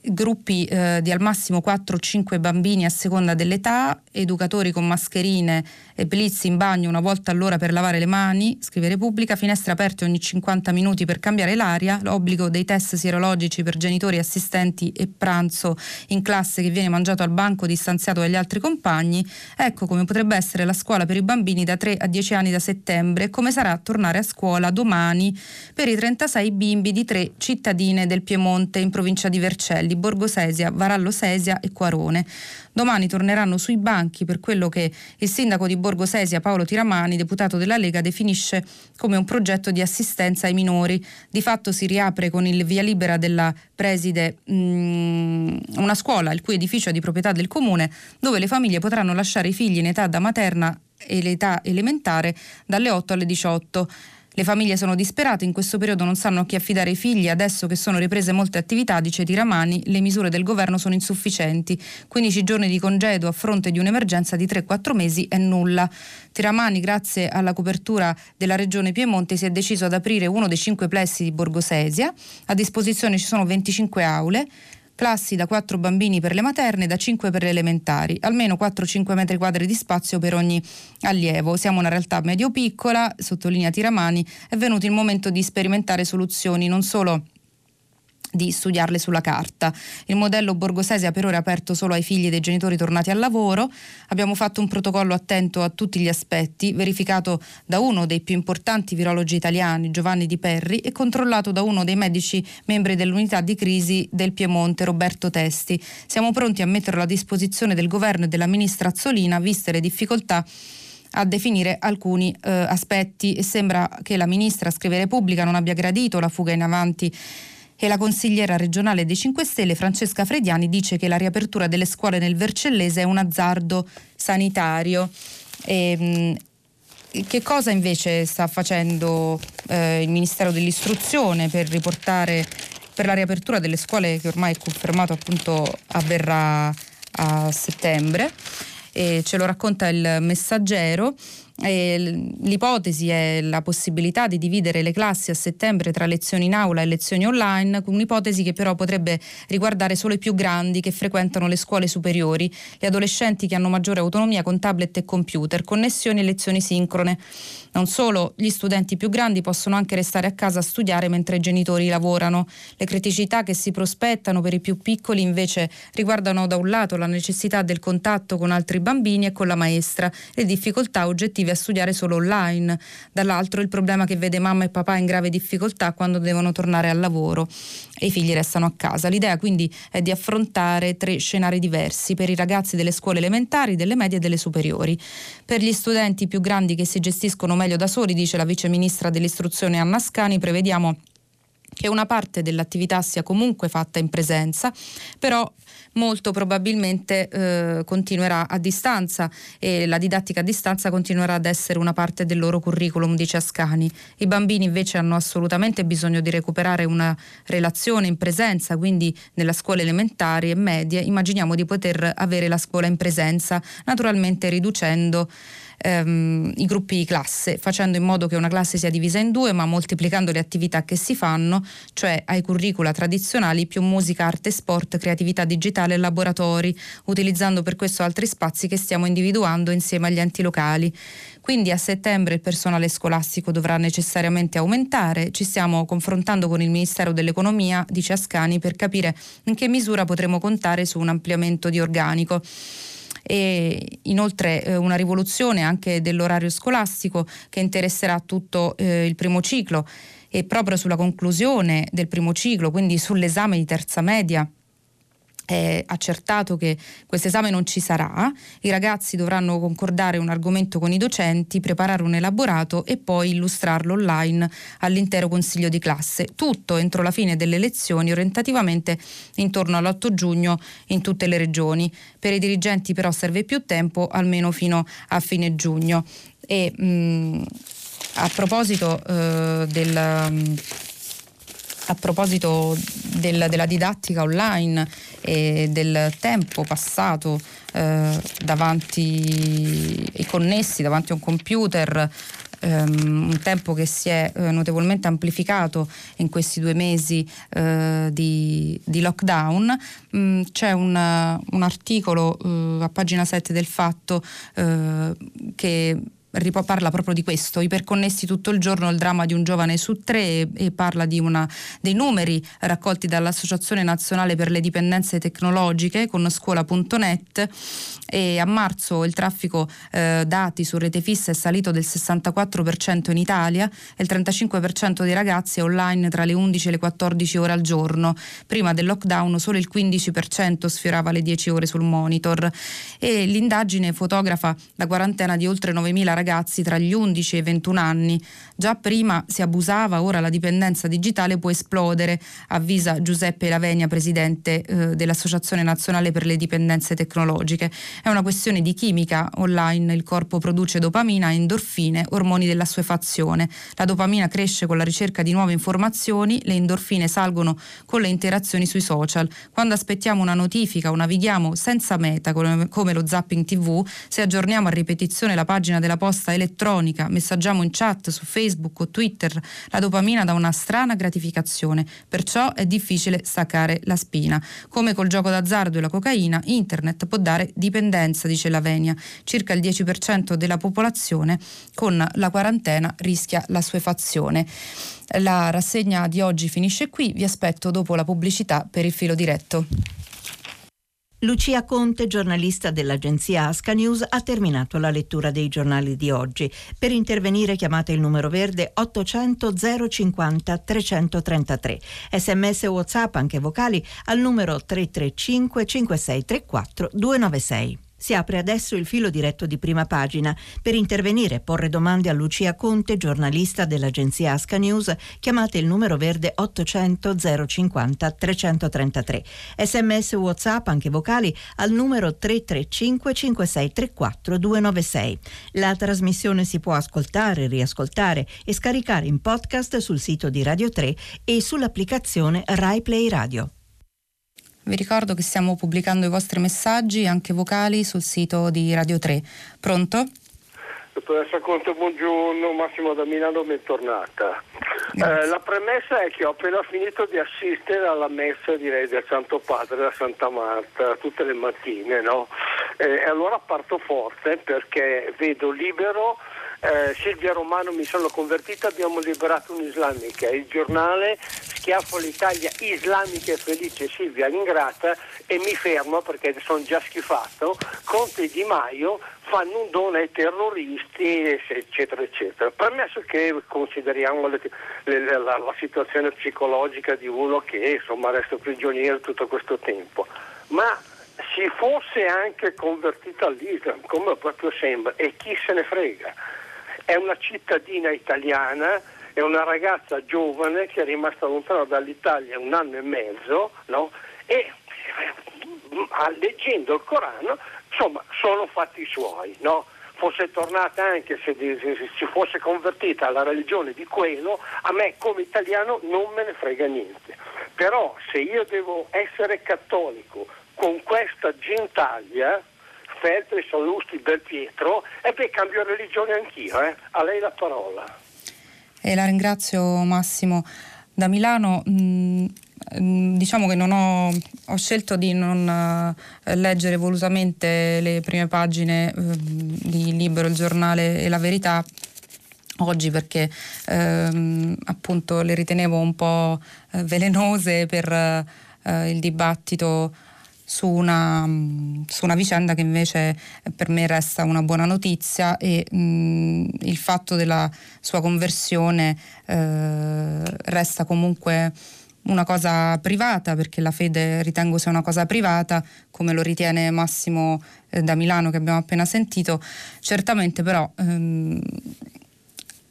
S2: gruppi eh, di al massimo 4-5 bambini a seconda dell'età, educatori con mascherine e blitz in bagno una volta all'ora per lavare le mani, scrive Repubblica, finestre aperte ogni 50 minuti per cambiare l'aria, l'obbligo dei test sierologici per genitori, assistenti e pranzo in classe che viene mangiato al banco distanziato dagli altri compagni, ecco come potrebbe essere la scuola per i bambini da 3 a 10 anni da settembre e come sarà tornare a scuola domani per i 36 bimbi di tre cittadine del Piemonte in provincia di Vercelli di Borgosesia, Varallo Sesia e Quarone. Domani torneranno sui banchi per quello che il sindaco di Borgosesia Paolo Tiramani, deputato della Lega, definisce come un progetto di assistenza ai minori. Di fatto si riapre con il via libera della preside mh, mm, una scuola il cui edificio è di proprietà del comune dove le famiglie potranno lasciare i figli in età da materna e l'età elementare dalle 8 alle 18. Le famiglie sono disperate, in questo periodo non sanno a chi affidare i figli, adesso che sono riprese molte attività, dice Tiramani, le misure del governo sono insufficienti. 15 giorni di congedo a fronte di un'emergenza di 3-4 mesi è nulla. Tiramani, grazie alla copertura della regione Piemonte, si è deciso ad aprire uno dei cinque plessi di Borgosesia. A disposizione ci sono 25 aule classi da 4 bambini per le materne e da 5 per le elementari, almeno 4-5 metri quadri di spazio per ogni allievo. Siamo una realtà medio-piccola, sottolinea Tiramani, è venuto il momento di sperimentare soluzioni non solo di studiarle sulla carta. Il modello Borgosese per ora aperto solo ai figli dei genitori tornati al lavoro. Abbiamo fatto un protocollo attento a tutti gli aspetti, verificato da uno dei più importanti virologi italiani, Giovanni Di Perri, e controllato da uno dei medici membri dell'unità di crisi del Piemonte, Roberto Testi. Siamo pronti a metterlo a disposizione del governo e della ministra Azzolina, viste le difficoltà a definire alcuni eh, aspetti e sembra che la ministra, scrive Repubblica, non abbia gradito la fuga in avanti e la consigliera regionale dei 5 Stelle Francesca Frediani dice che la riapertura delle scuole nel Vercellese è un azzardo sanitario. E, ehm, che cosa invece sta facendo eh, il Ministero dell'Istruzione per riportare per la riapertura delle scuole che ormai è confermato appunto avverrà a settembre? E ce lo racconta il messaggero. Eh, l'ipotesi è la possibilità di dividere le classi a settembre tra lezioni in aula e lezioni online, un'ipotesi che però potrebbe riguardare solo i più grandi che frequentano le scuole superiori, gli adolescenti che hanno maggiore autonomia con tablet e computer, connessioni e lezioni sincrone. Non solo, gli studenti più grandi possono anche restare a casa a studiare mentre i genitori lavorano. Le criticità che si prospettano per i più piccoli invece riguardano da un lato la necessità del contatto con altri bambini e con la maestra, le difficoltà oggettive a studiare solo online, dall'altro il problema che vede mamma e papà in grave difficoltà quando devono tornare al lavoro e i figli restano a casa. L'idea quindi è di affrontare tre scenari diversi per i ragazzi delle scuole elementari, delle medie e delle superiori. Per gli studenti più grandi che si gestiscono meglio meglio da soli, dice la vice ministra dell'istruzione Anna Scani, prevediamo che una parte dell'attività sia comunque fatta in presenza, però molto probabilmente eh, continuerà a distanza e la didattica a distanza continuerà ad essere una parte del loro curriculum, dice Ascani. I bambini invece hanno assolutamente bisogno di recuperare una relazione in presenza, quindi nella scuola elementare e medie immaginiamo di poter avere la scuola in presenza, naturalmente riducendo ehm, i gruppi di classe, facendo in modo che una classe sia divisa in due, ma moltiplicando le attività che si fanno, cioè ai curricula tradizionali più musica, arte, sport, creatività digitale e laboratori, utilizzando per questo altri spazi che stiamo individuando insieme agli enti locali. Quindi a settembre il personale scolastico dovrà necessariamente aumentare. Ci stiamo confrontando con il Ministero dell'Economia, dice Ascani, per capire in che misura potremo contare su un ampliamento di organico e inoltre eh, una rivoluzione anche dell'orario scolastico che interesserà tutto eh, il primo ciclo. E proprio sulla conclusione del primo ciclo, quindi sull'esame di terza media è accertato che questo esame non ci sarà, i ragazzi dovranno concordare un argomento con i docenti, preparare un elaborato e poi illustrarlo online all'intero consiglio di classe, tutto entro la fine delle lezioni, orientativamente intorno all'8 giugno in tutte le regioni. Per i dirigenti però serve più tempo, almeno fino a fine giugno. E, mh, a proposito eh, del a proposito del, della didattica online e del tempo passato eh, davanti e connessi davanti a un computer, ehm, un tempo che si è eh, notevolmente amplificato in questi due mesi eh, di, di, lockdown. Mm, c'è un, un articolo eh, a pagina 7 del Fatto eh, che parla proprio di questo, iperconnessi tutto il giorno, il dramma di un giovane su tre e, parla di una, dei numeri raccolti dall'Associazione Nazionale per le Dipendenze Tecnologiche con scuola.net e a marzo il traffico eh, dati su rete fissa è salito del 64% in Italia e il 35% dei ragazzi è online tra le 11 e le 14 ore al giorno. Prima del lockdown solo il 15% sfiorava le 10 ore sul monitor e l'indagine fotografa la quarantena di oltre 9.000 ragazzi ragazzi tra gli 11 e i 21 anni. Già prima si abusava, ora la dipendenza digitale può esplodere, avvisa Giuseppe Lavenia, presidente eh, dell'Associazione Nazionale per le Dipendenze Tecnologiche. È una questione di chimica online, il corpo produce dopamina e endorfine, ormoni della suefazione. La dopamina cresce con la ricerca di nuove informazioni, le endorfine salgono con le interazioni sui social. Quando aspettiamo una notifica o navighiamo senza meta come lo zapping TV, se aggiorniamo a ripetizione la pagina della posta risposta elettronica, messaggiamo in chat su Facebook o Twitter, la dopamina dà una strana gratificazione, perciò è difficile staccare la spina. Come col gioco d'azzardo e la cocaina, internet può dare dipendenza, dice Lavenia. Circa il 10% della popolazione con la quarantena rischia la suefazione. La rassegna di oggi finisce qui, vi aspetto dopo la pubblicità per il filo diretto.
S1: Lucia Conte, giornalista dell'agenzia Asca News, ha terminato la lettura dei giornali di oggi. Per intervenire chiamate il numero verde 800 050 333. Sms o WhatsApp anche vocali al numero 335 5634 296. Si apre adesso il filo diretto di prima pagina. Per intervenire e porre domande a Lucia Conte, giornalista dell'agenzia Asca News, chiamate il numero verde 800 050 333. Sms WhatsApp, anche vocali, al numero 335 5634 296. La trasmissione si può ascoltare, riascoltare e scaricare in podcast sul sito di Radio 3 e sull'applicazione Rai Play Radio.
S2: Vi ricordo che stiamo pubblicando i vostri messaggi, anche vocali, sul sito di Radio 3. Pronto?
S3: Dottoressa Conte, buongiorno, Massimo da Milano, bentornata. Eh, la premessa è che ho appena finito di assistere alla messa direi del Santo Padre da Santa Marta tutte le mattine, no? eh, e allora parto forte perché vedo libero eh, Silvia Romano mi sono convertita, abbiamo liberato un'islamica, il giornale schiaffo l'Italia islamica e felice Silvia l'ingrata e mi fermo perché sono già schifato, Conte e Di Maio fanno un dono ai terroristi eccetera eccetera. Permesso che consideriamo le, le, la, la, situazione psicologica di uno che insomma resta prigioniero tutto questo tempo, ma si fosse anche convertito all'Islam, come proprio sembra, e chi se ne frega è una cittadina italiana, è una ragazza giovane che è rimasta lontana dall'Italia un anno e mezzo no? e eh, leggendo il Corano insomma sono fatti suoi. No? fosse tornata anche se, si fosse convertita alla religione di quello, a me come italiano non me ne frega niente. Però se io devo essere cattolico con questa gentaglia, Feltri, Sallusti, Belpietro, e beh cambio religione anch'io, eh. a lei la parola.
S2: E la ringrazio Massimo. Da Milano mm, mm, diciamo che non ho, ho, scelto di non uh, leggere volutamente le prime pagine uh, di Libero, il giornale e la verità oggi perché uh, appunto le ritenevo un po' eh, velenose per eh, il dibattito su una, su una, vicenda che invece per me resta una buona notizia e mh, il fatto della sua conversione eh, resta comunque una cosa privata perché la fede ritengo sia una cosa privata come lo ritiene Massimo eh, da Milano che abbiamo appena sentito. Certamente però ehm,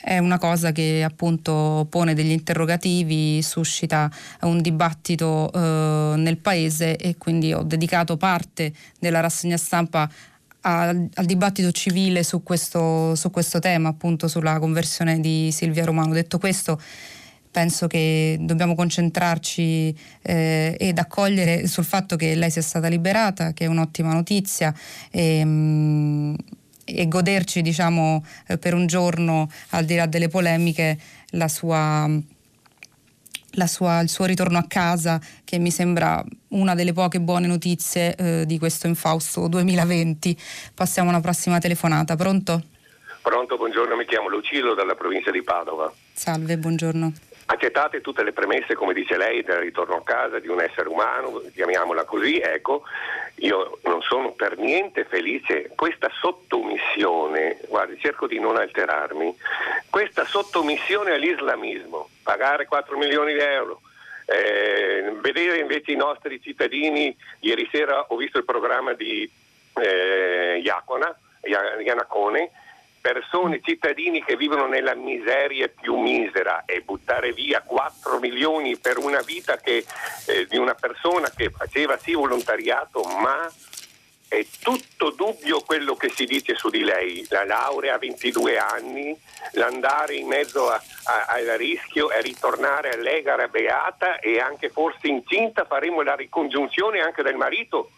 S2: è una cosa che appunto pone degli interrogativi, suscita un dibattito eh, nel paese e quindi ho dedicato parte della rassegna stampa al, al dibattito civile su questo, su questo, tema, appunto sulla conversione di Silvia Romano. Detto questo, penso che dobbiamo concentrarci eh, ed accogliere sul fatto che lei sia stata liberata, che è un'ottima notizia. E, mh, mm, e goderci diciamo, eh, per un giorno, al di là delle polemiche, la sua, la sua, il suo ritorno a casa, che mi sembra una delle poche buone notizie eh, di questo infausto 2020. Passiamo alla prossima telefonata. Pronto?
S4: Pronto, buongiorno, mi chiamo Lucillo dalla provincia di Padova.
S2: Salve, buongiorno.
S4: Accettate tutte le premesse, come dice lei, del ritorno a casa di un essere umano, chiamiamola così, ecco, io non sono per niente felice. Questa sottomissione, guardi, cerco di non alterarmi, questa sottomissione all'islamismo, pagare 4 milioni di euro, eh, vedere invece i nostri cittadini, ieri sera ho visto il programma di eh, Iacona, Ianacone, persone, cittadini che vivono nella miseria più misera e buttare via 4 milioni per una vita che, eh, di una persona che faceva sì volontariato, ma è tutto dubbio quello che si dice su di lei, la laurea a 22 anni, l'andare in mezzo a, a, al rischio e ritornare all'egara beata e anche forse incinta faremo la ricongiunzione anche del marito.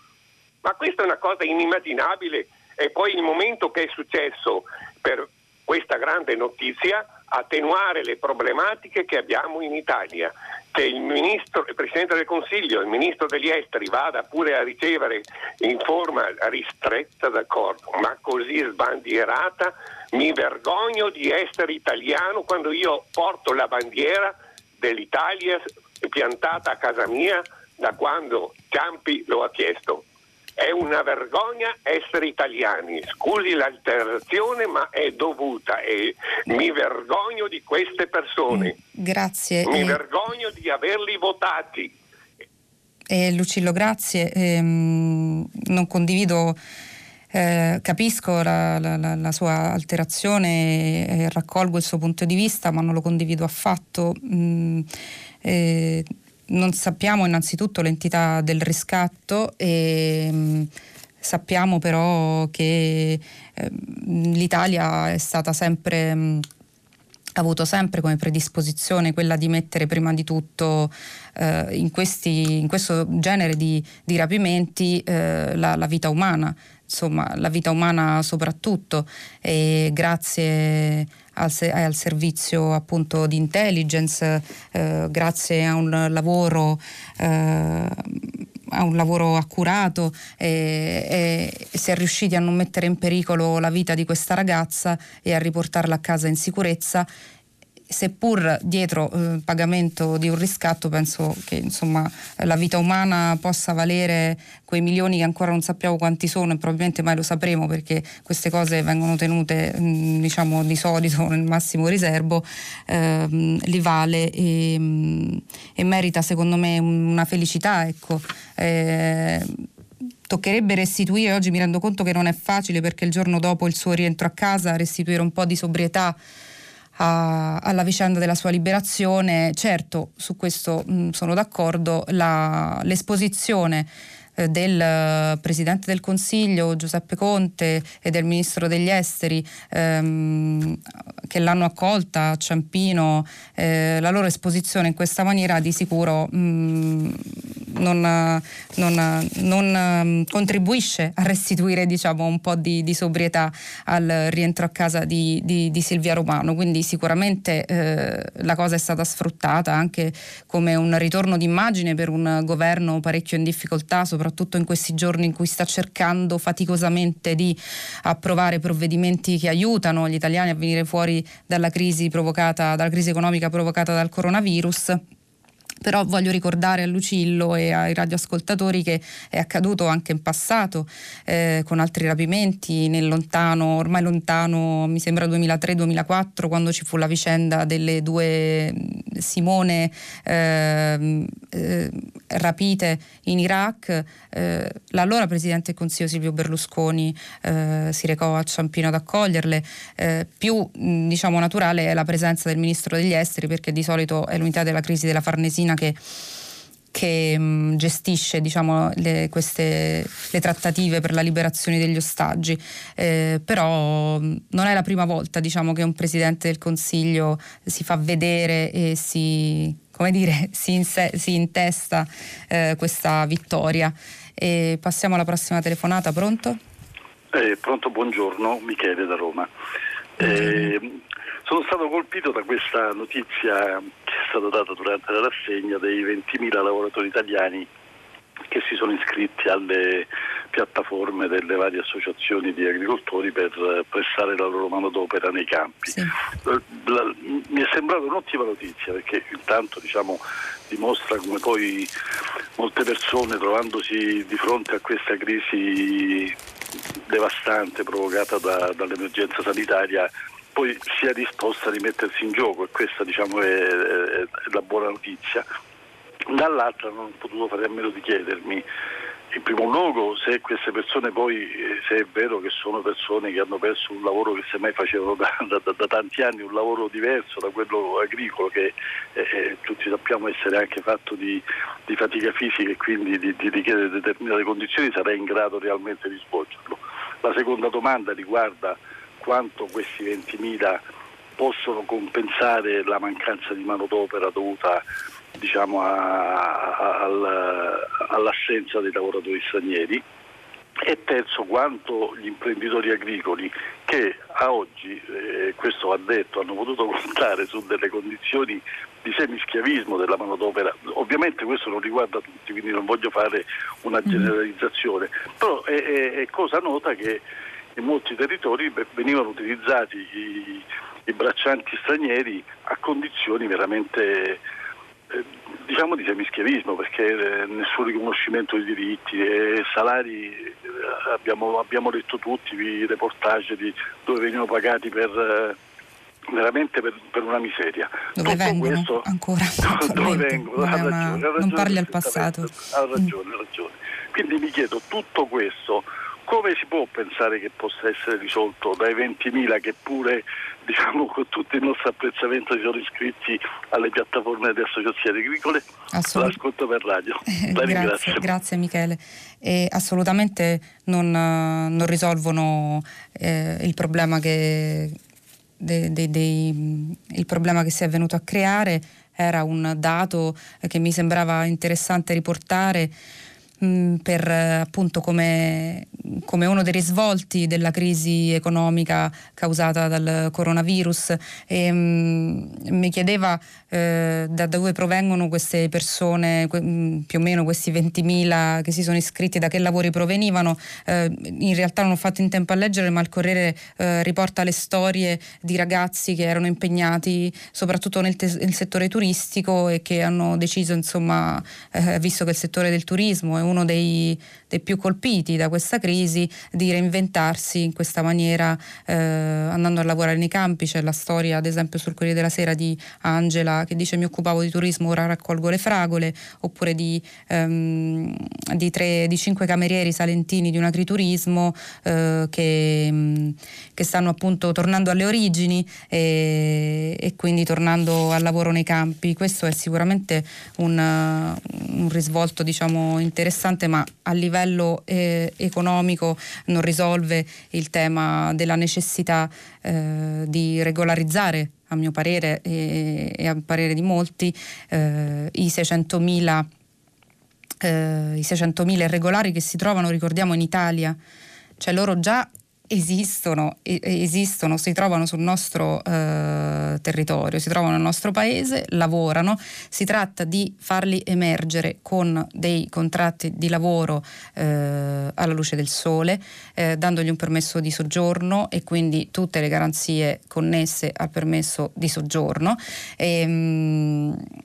S4: Ma questa è una cosa inimmaginabile e poi il momento che è successo per questa grande notizia, attenuare le problematiche che abbiamo in Italia. Che il, ministro, il Presidente del Consiglio, il Ministro degli Esteri vada pure a ricevere in forma ristretta, d'accordo, ma così sbandierata, mi vergogno di essere italiano quando io porto la bandiera dell'Italia piantata a casa mia da quando Ciampi lo ha chiesto. È una vergogna essere italiani, scusi l'alterazione ma è dovuta e mi vergogno di queste persone.
S2: Mm, grazie.
S4: Mi eh... vergogno di averli votati.
S2: Eh, Lucillo, grazie. Eh, non condivido, eh, capisco la, la, la, sua alterazione e raccolgo il suo punto di vista, ma non lo condivido affatto. Mm, eh, non sappiamo innanzitutto l'entità del riscatto e mm, sappiamo però che eh, l'Italia è stata sempre mm, ha avuto sempre come predisposizione quella di mettere prima di tutto eh, in, questi, in, questo genere di, di rapimenti eh, la, la, vita umana, insomma la vita umana soprattutto. E grazie al, al servizio appunto di intelligence, eh, grazie a un lavoro eh, a un lavoro accurato e, e, si è riusciti a non mettere in pericolo la vita di questa ragazza e a riportarla a casa in sicurezza seppur dietro eh, pagamento di un riscatto penso che insomma, la vita umana possa valere quei milioni che ancora non sappiamo quanti sono e probabilmente mai lo sapremo perché queste cose vengono tenute mh, mm, diciamo di solito nel massimo riservo ehm, li vale e, mh, mm, e, merita secondo me una felicità ecco. eh, toccherebbe restituire, oggi mi rendo conto che non è facile perché il giorno dopo il suo rientro a casa restituire un po' di sobrietà a, alla vicenda della sua liberazione. Certo, su questo mh, sono d'accordo, la, l'esposizione eh, del eh, Presidente del Consiglio Giuseppe Conte e del Ministro degli Esteri ehm, che l'hanno accolta a Ciampino, eh, la loro esposizione in questa maniera di sicuro mh, mm, non, non, non, mm, contribuisce a restituire diciamo, un po' di, di, sobrietà al rientro a casa di, di, di Silvia Romano. Quindi sicuramente eh, la cosa è stata sfruttata anche come un ritorno d'immagine per un governo parecchio in difficoltà, soprattutto soprattutto in questi giorni in cui sta cercando faticosamente di approvare provvedimenti che aiutano gli italiani a venire fuori dalla crisi, dalla crisi economica provocata dal coronavirus però voglio ricordare a Lucillo e ai radioascoltatori che è accaduto anche in passato eh, con altri rapimenti nel lontano, ormai lontano, mi sembra 2003-2004, quando ci fu la vicenda delle due Simone eh, eh, rapite in Iraq. Eh, l'allora Presidente del Consiglio Silvio Berlusconi eh, si recò a Ciampino ad accoglierle. Eh, più diciamo, naturale è la presenza del Ministro degli Esteri perché di solito è l'unità della crisi della Farnesina che che mh, gestisce diciamo, le, queste, le, trattative per la liberazione degli ostaggi, eh, però mh, non è la prima volta diciamo, che un Presidente del Consiglio si fa vedere e si, dire, si, inse- si intesta eh, questa vittoria. E passiamo alla prossima telefonata, pronto?
S5: Eh, pronto, buongiorno, Michele da Roma. Eh, sono stato colpito da questa notizia che è stata data durante la rassegna dei 20.000 lavoratori italiani che si sono iscritti alle piattaforme delle varie associazioni di agricoltori per prestare la loro manodopera nei campi. Sì. La, mi è sembrata un'ottima notizia perché intanto diciamo, dimostra come poi molte persone trovandosi di fronte a questa crisi devastante provocata da, dall'emergenza sanitaria poi sia disposta a rimettersi in gioco e questa diciamo, è, è, la buona notizia. Dall'altra non ho potuto fare a meno di chiedermi in primo luogo se queste persone poi, eh, se è vero che sono persone che hanno perso un lavoro che semmai facevano da, da, da tanti anni, un lavoro diverso da quello agricolo che eh, eh tutti sappiamo essere anche fatto di, di fatica fisica e quindi di, di richiedere determinate condizioni, sarà in grado realmente di svolgerlo. La seconda domanda riguarda quanto questi 20.000 possono compensare la mancanza di manodopera dovuta diciamo, a, a, a, all'assenza dei lavoratori stranieri e terzo quanto gli imprenditori agricoli che a oggi, eh, questo va detto, hanno potuto contare su delle condizioni di semischiavismo della manodopera. Ovviamente questo non riguarda tutti, quindi non voglio fare una mm. generalizzazione, però è, è, è cosa nota che in molti territori venivano utilizzati i, i braccianti stranieri a condizioni veramente eh, diciamo di semischiavismo perché eh, nessun riconoscimento di diritti e salari eh, abbiamo, abbiamo, letto tutti i reportage di dove venivano pagati per veramente per, per, una miseria.
S2: Dove Tutto vengono questo, ancora?
S5: dove vengono? Ha ragione, ha ragione,
S2: non parli al passato.
S5: Ha ragione, ha ragione. Quindi mi chiedo, tutto questo come si può pensare che possa essere risolto dai 20.000 che pure diciamo, con tutto il nostro apprezzamento si sono iscritti alle piattaforme delle associazioni agricole? L'ascolto per radio.
S2: La grazie, grazie Michele. E assolutamente non, non risolvono eh, il, problema che, de, de, de, il problema che si è venuto a creare. Era un dato che mi sembrava interessante riportare Mm, per appunto come, come, uno dei risvolti della crisi economica causata dal coronavirus e um, mi chiedeva eh, da dove provengono queste persone, que, mm, più o meno questi 20.000 che si sono iscritti, da che lavori provenivano. Eh, in realtà non ho fatto in tempo a leggere, ma il Corriere eh, riporta le storie di ragazzi che erano impegnati soprattutto nel, te- nel settore turistico e che hanno deciso, insomma, eh, visto che il settore del turismo è uno dei, dei, più colpiti da questa crisi, di reinventarsi in questa maniera eh, andando a lavorare nei campi. C'è la storia, ad esempio, sul Corriere della Sera di Angela che dice mi occupavo di turismo, ora raccolgo le fragole, oppure di, ehm, di, tre, di cinque camerieri salentini di un agriturismo eh, che, mm, che, stanno appunto tornando alle origini e, e, quindi tornando al lavoro nei campi. Questo è sicuramente un, un risvolto diciamo, interessante, ma a livello eh, economico non risolve il tema della necessità eh, di regolarizzare a mio parere e, e a parere di molti, eh, i 600.000 eh, i 600.000 irregolari che si trovano, ricordiamo, in Italia, cioè loro già esistono, esistono, si trovano sul nostro eh, territorio, si trovano nel nostro paese, lavorano, si tratta di farli emergere con dei contratti di lavoro eh, alla luce del sole, eh, dandogli un permesso di soggiorno e quindi tutte le garanzie connesse al permesso di soggiorno. E, ehm, mh,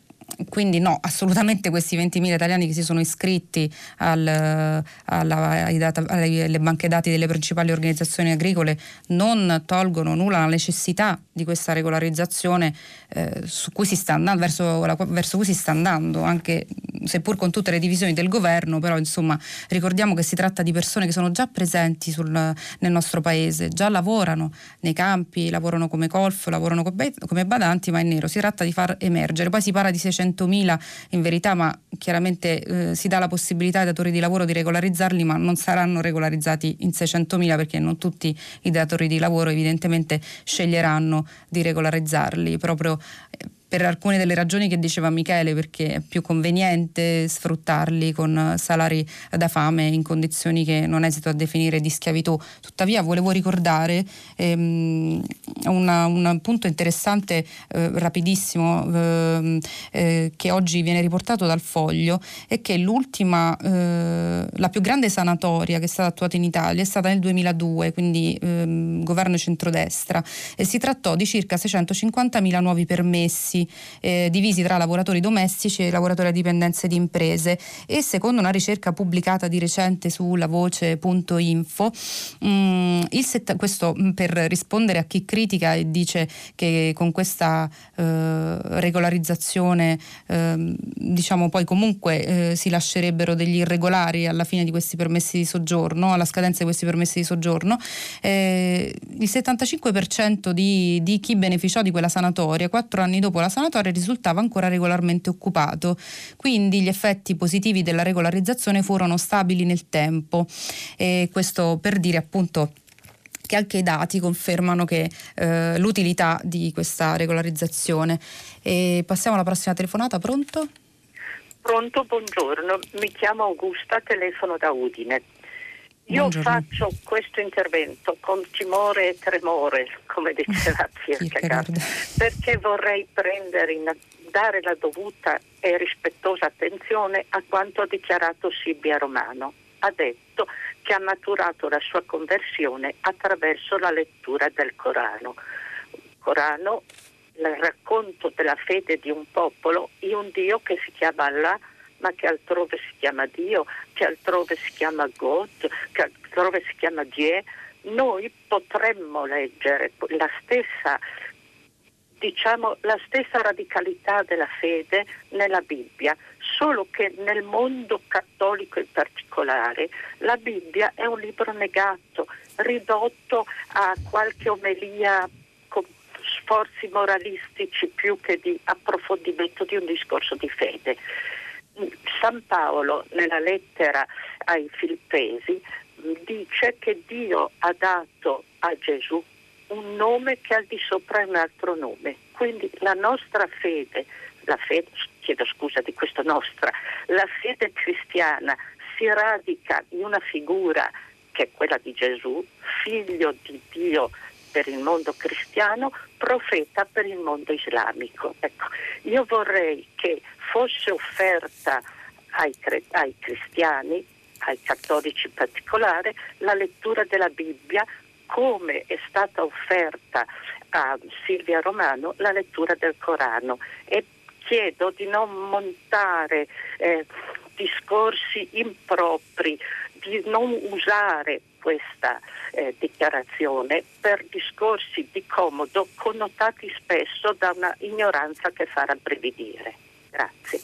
S2: quindi no, assolutamente questi 20.000 italiani che si sono iscritti al, alla, data, alle banche dati delle principali organizzazioni agricole non tolgono nulla la necessità di questa regolarizzazione eh, cui andando, verso, la, verso cui si sta andando, anche seppur con tutte le divisioni del governo, però insomma ricordiamo che si tratta di persone che sono già presenti sul, nel nostro paese, già lavorano nei campi, lavorano come colf, lavorano come badanti, ma è nero, si tratta di far emergere. Poi si parla di 600.000 in verità, ma chiaramente eh, si dà la possibilità ai datori di lavoro di regolarizzarli, ma non saranno regolarizzati in 600.000 perché non tutti i datori di lavoro evidentemente sceglieranno di regolarizzarli proprio eh, per alcune delle ragioni che diceva Michele, perché è più conveniente sfruttarli con salari da fame in condizioni che non esito a definire di schiavitù. Tuttavia volevo ricordare ehm, una, un punto interessante, eh, rapidissimo, eh, eh, che oggi viene riportato dal foglio, è che l'ultima, eh, la più grande sanatoria che è stata attuata in Italia è stata nel 2002, quindi ehm, governo centrodestra, e si trattò di circa 650.000 nuovi permessi eh, divisi tra lavoratori domestici e lavoratori a dipendenze di imprese. E secondo una ricerca pubblicata di recente su lavoce.info, mh, mm, set- questo mm, per rispondere a chi critica e dice che con questa eh, regolarizzazione eh, diciamo poi comunque eh, si lascerebbero degli irregolari alla fine di questi permessi di soggiorno, alla scadenza di questi permessi di soggiorno, eh, il 75% di, di chi beneficiò di quella sanatoria quattro anni dopo la sanatoria risultava ancora regolarmente occupato, quindi gli effetti positivi della regolarizzazione furono stabili nel tempo. E questo per dire appunto che anche i dati confermano che, eh, l'utilità di questa regolarizzazione. E passiamo alla prossima telefonata, pronto?
S6: Pronto, buongiorno, mi chiamo Augusta, telefono da Udine. Io faccio questo intervento con timore e tremore, come diceva Kierkegaard, perché vorrei in, dare la dovuta e rispettosa attenzione a quanto ha dichiarato Silvia Romano. Ha detto che ha maturato la sua conversione attraverso la lettura del Corano. Corano, il racconto della fede di un popolo in un Dio che si chiama Allah ma che altrove si chiama Dio, che altrove si chiama God, che altrove si chiama Die, noi potremmo leggere la stessa, diciamo, la stessa radicalità della fede nella Bibbia, solo che nel mondo cattolico in particolare la Bibbia è un libro negato, ridotto a qualche omelia con sforzi moralistici più che di approfondimento di un discorso di fede. San Paolo nella lettera ai Filippesi dice che Dio ha dato a Gesù un nome che al di sopra è un altro nome. Quindi la nostra fede, la fede, chiedo scusa di questo nostra, la fede cristiana si radica in una figura che è quella di Gesù, figlio di Dio per il mondo cristiano, profeta per il mondo islamico. Ecco, io vorrei che fosse offerta ai, ai cristiani, ai cattolici in particolare, la lettura della Bibbia come è stata offerta a Silvia Romano la lettura del Corano e chiedo di non montare eh, discorsi impropri, di non usare questa eh, dichiarazione per discorsi di comodo connotati spesso da una ignoranza che fa rabbrividire. Grazie.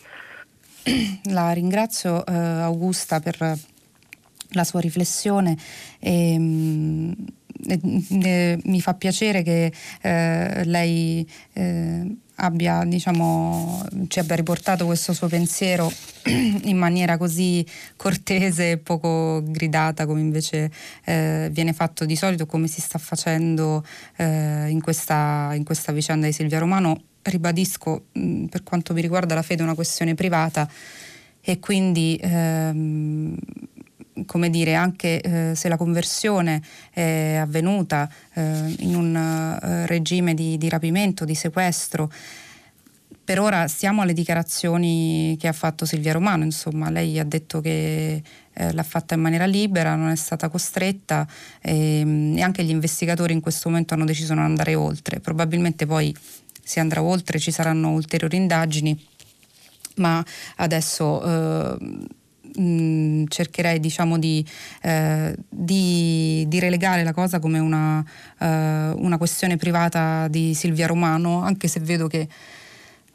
S2: La ringrazio eh, Augusta per la sua riflessione. E, ehm, e, mi fa piacere che eh, lei eh, abbia, diciamo, ci abbia riportato questo suo pensiero in maniera così cortese e poco gridata come invece eh, viene fatto di solito, come si sta facendo eh, in questa, in, questa, vicenda di Silvia Romano. Ribadisco, mh, per quanto mi riguarda la fede è una questione privata e quindi ehm, come dire, anche eh, se la conversione è avvenuta eh, in un uh, regime di, di, rapimento, di sequestro, per ora stiamo alle dichiarazioni che ha fatto Silvia Romano, insomma, lei ha detto che eh, l'ha fatta in maniera libera, non è stata costretta e, ehm, e anche gli investigatori in questo momento hanno deciso di non andare oltre. Probabilmente poi si andrà oltre, ci saranno ulteriori indagini, ma adesso eh, mh, mm, cercherei diciamo, di, eh, di, di, relegare la cosa come una, eh, una questione privata di Silvia Romano, anche se vedo che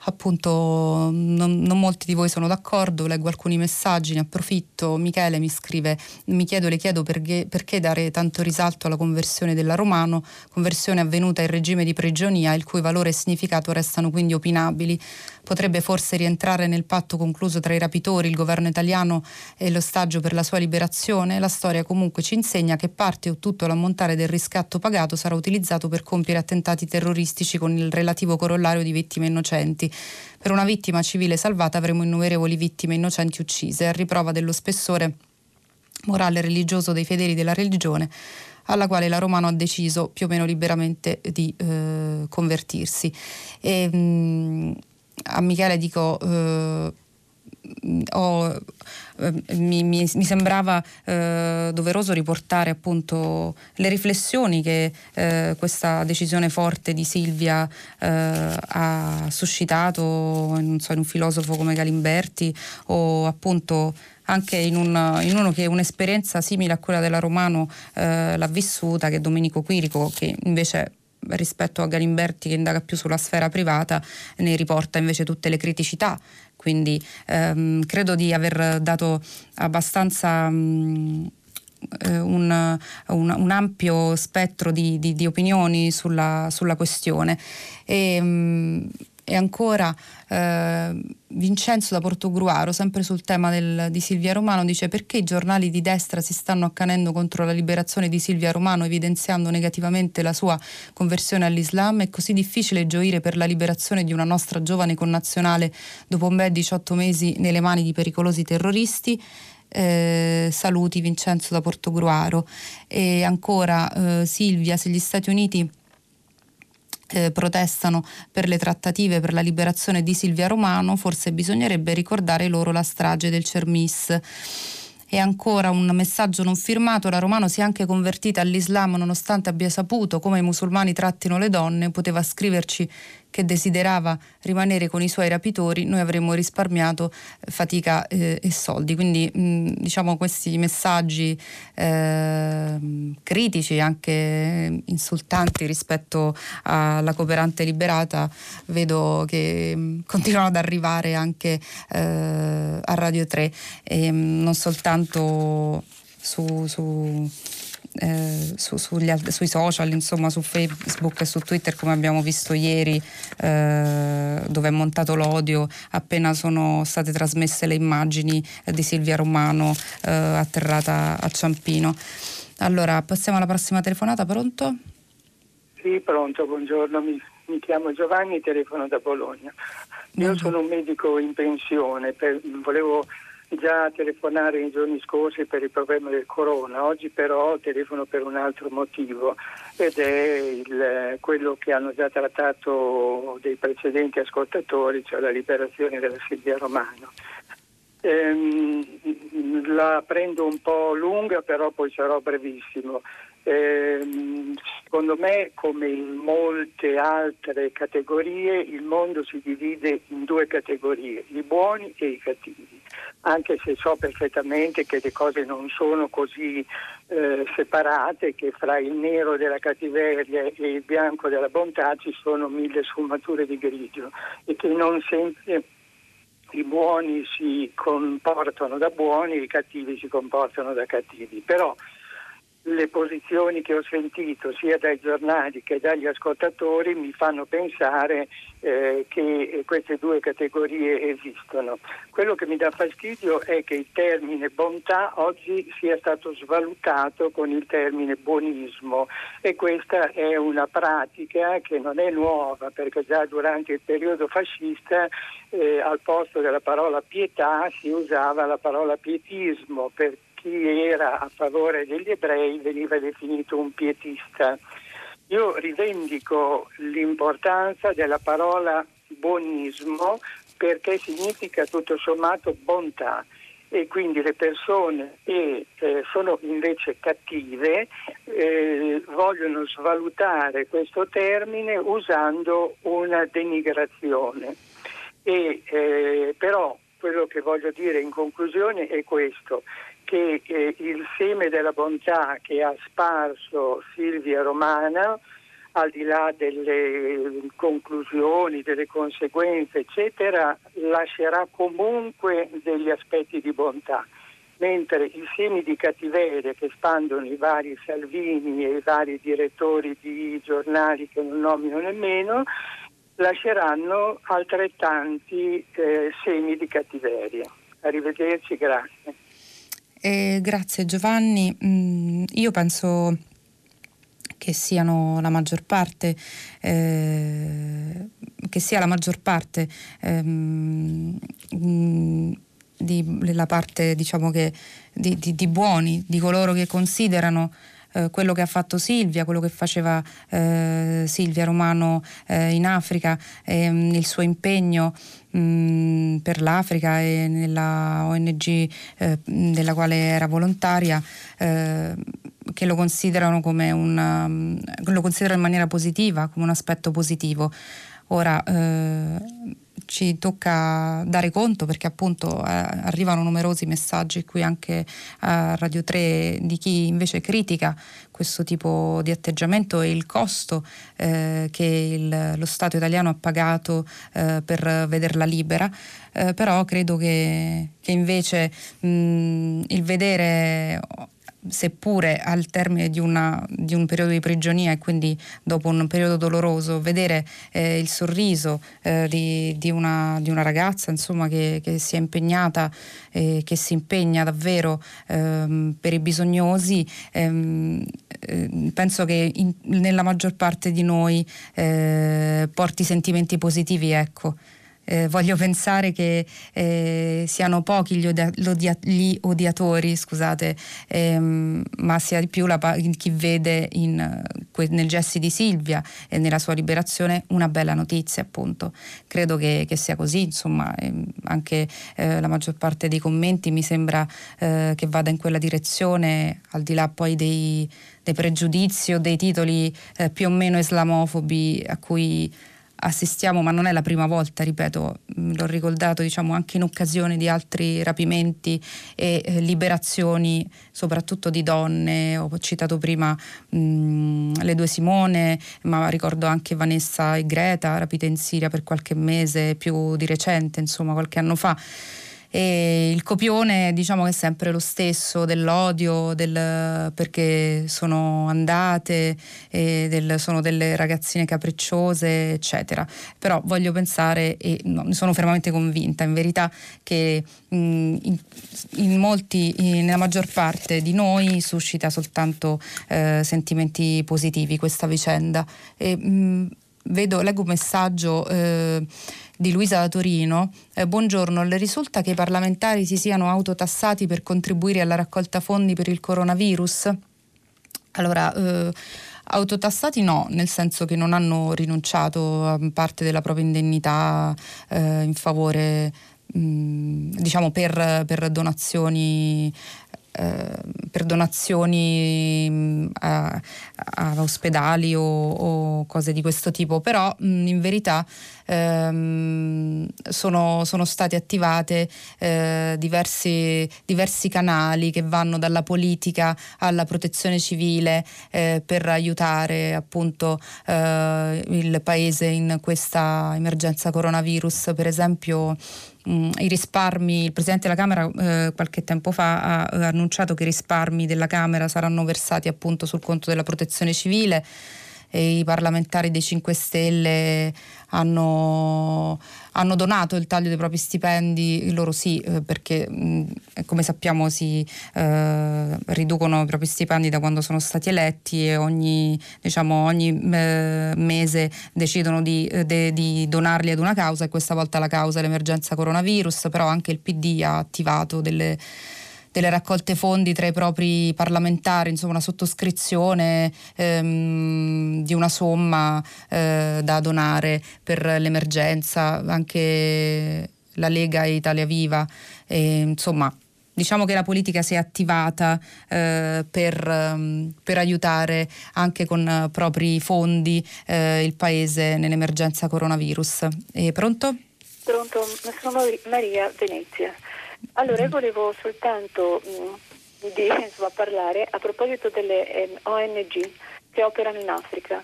S2: appunto non, non, molti di voi sono d'accordo, leggo alcuni messaggi, ne approfitto. Michele mi scrive, mi chiedo, le chiedo perché, perché dare tanto risalto alla conversione della Romano, conversione avvenuta in regime di prigionia, il cui valore e significato restano quindi opinabili. Potrebbe forse rientrare nel patto concluso tra i rapitori, il governo italiano e l'ostaggio per la sua liberazione? La storia comunque ci insegna che parte o tutto l'ammontare del riscatto pagato sarà utilizzato per compiere attentati terroristici con il relativo corollario di vittime innocenti. Per una vittima civile salvata avremo innumerevoli vittime innocenti uccise, a riprova dello spessore morale religioso dei fedeli della religione alla quale la Romano ha deciso più o meno liberamente di eh, convertirsi. E, mh, mm, a Michele dico eh, ho, eh, mi, mi, mi, sembrava eh, doveroso riportare appunto le riflessioni che eh, questa decisione forte di Silvia eh, ha suscitato non so, in un filosofo come Galimberti o appunto anche in, un, in, uno che un'esperienza simile a quella della Romano eh, l'ha vissuta, che è Domenico Quirico, che invece rispetto a Galimberti che indaga più sulla sfera privata, ne riporta invece tutte le criticità. Quindi ehm, credo di aver dato abbastanza... Mh, eh, un, un, un, ampio spettro di, di, di opinioni sulla, sulla questione. E, mh, e ancora eh, Vincenzo da Portogruaro, sempre sul tema del, di Silvia Romano, dice perché i giornali di destra si stanno accanendo contro la liberazione di Silvia Romano evidenziando negativamente la sua conversione all'Islam? È così difficile gioire per la liberazione di una nostra giovane connazionale dopo ben 18 mesi nelle mani di pericolosi terroristi? eh, saluti Vincenzo da Portogruaro e ancora eh, Silvia, se gli Stati Uniti eh, protestano per le trattative per la liberazione di Silvia Romano, forse bisognerebbe ricordare loro la strage del Cermis. E ancora un messaggio non firmato, la Romano si è anche convertita all'Islam nonostante abbia saputo come i musulmani trattino le donne, poteva scriverci che desiderava rimanere con i suoi rapitori, noi avremmo risparmiato eh, fatica eh, e soldi. Quindi mh, diciamo questi messaggi eh, critici, anche insultanti rispetto alla cooperante liberata, vedo che mh, continuano ad arrivare anche eh, a Radio 3 e mh, non soltanto su, su eh, su, sugli, sui social, insomma su Facebook e su Twitter come abbiamo visto ieri eh, dove è montato l'odio appena sono state trasmesse le immagini di Silvia Romano eh, atterrata a Ciampino. Allora passiamo alla prossima telefonata, pronto?
S7: Sì, pronto, buongiorno, mi, mi chiamo Giovanni, telefono da Bologna. Io sono un medico in pensione, per, volevo già telefonare nei giorni scorsi per il problema del corona, oggi però telefono per un altro motivo ed è il, quello che hanno già trattato dei precedenti ascoltatori, cioè la liberazione della Silvia Romano. Ehm, la prendo un po' lunga, però poi sarò brevissimo. Eh, secondo me, come in molte altre categorie, il mondo si divide in due categorie, i buoni e i cattivi, anche se so perfettamente che le cose non sono così eh, separate, che fra il nero della cattiveria e il bianco della bontà ci sono mille sfumature di grigio e che non sempre i buoni si comportano da buoni i cattivi si comportano da cattivi. Però le posizioni che ho sentito sia dai giornali che dagli ascoltatori mi fanno pensare eh, che queste due categorie esistono. Quello che mi dà fastidio è che il termine bontà oggi sia stato svalutato con il termine buonismo e questa è una pratica che non è nuova perché già durante il periodo fascista eh, al posto della parola pietà si usava la parola pietismo per chi era a favore degli ebrei veniva definito un pietista. Io rivendico l'importanza della parola buonismo perché significa tutto sommato bontà e quindi le persone che eh, sono invece cattive eh, vogliono svalutare questo termine usando una denigrazione. E, eh, però quello che voglio dire in conclusione è questo, che eh, il seme della bontà che ha sparso Silvia Romana, al di là delle conclusioni, delle conseguenze, eccetera, lascerà comunque degli aspetti di bontà. Mentre i semi di cattiveria che spandono i vari Salvini e i vari direttori di giornali che non nomino nemmeno, lasceranno altrettanti eh, semi di cattiveria. Arrivederci, grazie.
S2: Eh, grazie Giovanni. Mm, io penso che siano la maggior parte, eh, che sia la maggior parte ehm, mm, della parte diciamo che, di, di, di buoni, di coloro che considerano eh, quello che ha fatto Silvia, quello che faceva eh, Silvia Romano eh, in Africa, ehm, il suo impegno mh, mm, per l'Africa e nella ONG eh, della quale era volontaria che lo considerano una, lo considerano in maniera positiva, come un aspetto positivo. Ora eh, ci tocca dare conto perché appunto eh, arrivano numerosi messaggi qui anche a Radio 3 di chi invece critica questo tipo di atteggiamento e il costo eh, che il, lo Stato italiano ha pagato eh, per vederla libera, eh, però credo che, che invece mh, il vedere seppure al termine di, una, di, un periodo di prigionia e quindi dopo un periodo doloroso, vedere eh, il sorriso eh, di, di, una, di, una, ragazza insomma, che, che, si è impegnata eh, che si impegna davvero ehm, per i bisognosi, ehm, eh, penso che in, nella maggior parte di noi eh, porti sentimenti positivi. Ecco. Eh, voglio pensare che eh, siano pochi gli, odia- gli odiatori, scusate, ehm, ma sia di più la, chi vede in, que- nel gesti di Silvia e nella sua liberazione una bella notizia, appunto. Credo che, che sia così, insomma, ehm, anche eh, la maggior parte dei commenti mi sembra eh, che vada in quella direzione, al di là poi dei, dei pregiudizi o dei titoli eh, più o meno islamofobi a cui assistiamo, ma non è la prima volta, ripeto, mm, l'ho ricordato diciamo, anche in occasione di altri rapimenti e eh, liberazioni, soprattutto di donne. Ho citato prima mh, mm, le due Simone, ma ricordo anche Vanessa e Greta, rapite in Siria per qualche mese, più di recente, insomma, qualche anno fa. E il copione diciamo che è sempre lo stesso dell'odio, del, perché sono andate, del, sono delle ragazzine capricciose, eccetera. Però voglio pensare, e no, ne sono fermamente convinta, in verità, che in, in, molti, nella maggior parte di noi suscita soltanto eh, sentimenti positivi questa vicenda. E, mh, vedo, leggo un messaggio. Eh, di Luisa da Torino. Eh, buongiorno, le risulta che i parlamentari si siano autotassati per contribuire alla raccolta fondi per il coronavirus? Allora, eh, autotassati no, nel senso che non hanno rinunciato a parte della propria indennità eh, in favore, mm, diciamo, per, per donazioni eh, per donazioni mm, a, a ospedali o, o, cose di questo tipo, però mh, mm, in verità ehm, sono, sono, state attivate eh, diversi, diversi, canali che vanno dalla politica alla protezione civile eh, per aiutare appunto eh, il paese in questa emergenza coronavirus. Per esempio Mm, i risparmi, il Presidente della Camera eh, qualche tempo fa ha, ha annunciato che i risparmi della Camera saranno versati appunto sul conto della protezione civile e i parlamentari dei 5 Stelle hanno, hanno donato il taglio dei propri stipendi, loro sì, eh, perché mh, come sappiamo si eh, riducono i propri stipendi da quando sono stati eletti e ogni, diciamo, ogni eh, mese decidono di, eh, de, di, donarli ad una causa e questa volta la causa è l'emergenza coronavirus, però anche il PD ha attivato delle delle raccolte fondi tra i propri parlamentari, insomma una sottoscrizione ehm, di una somma eh, da donare per l'emergenza, anche la Lega e Italia Viva, e, insomma diciamo che la politica si è attivata eh, per, um, per, aiutare anche con uh, propri fondi eh, il paese nell'emergenza coronavirus. E pronto?
S8: Pronto, sono Maria Venezia. Allora, io volevo soltanto mh, mm, di, insomma, parlare a proposito delle eh, ONG che operano in Africa.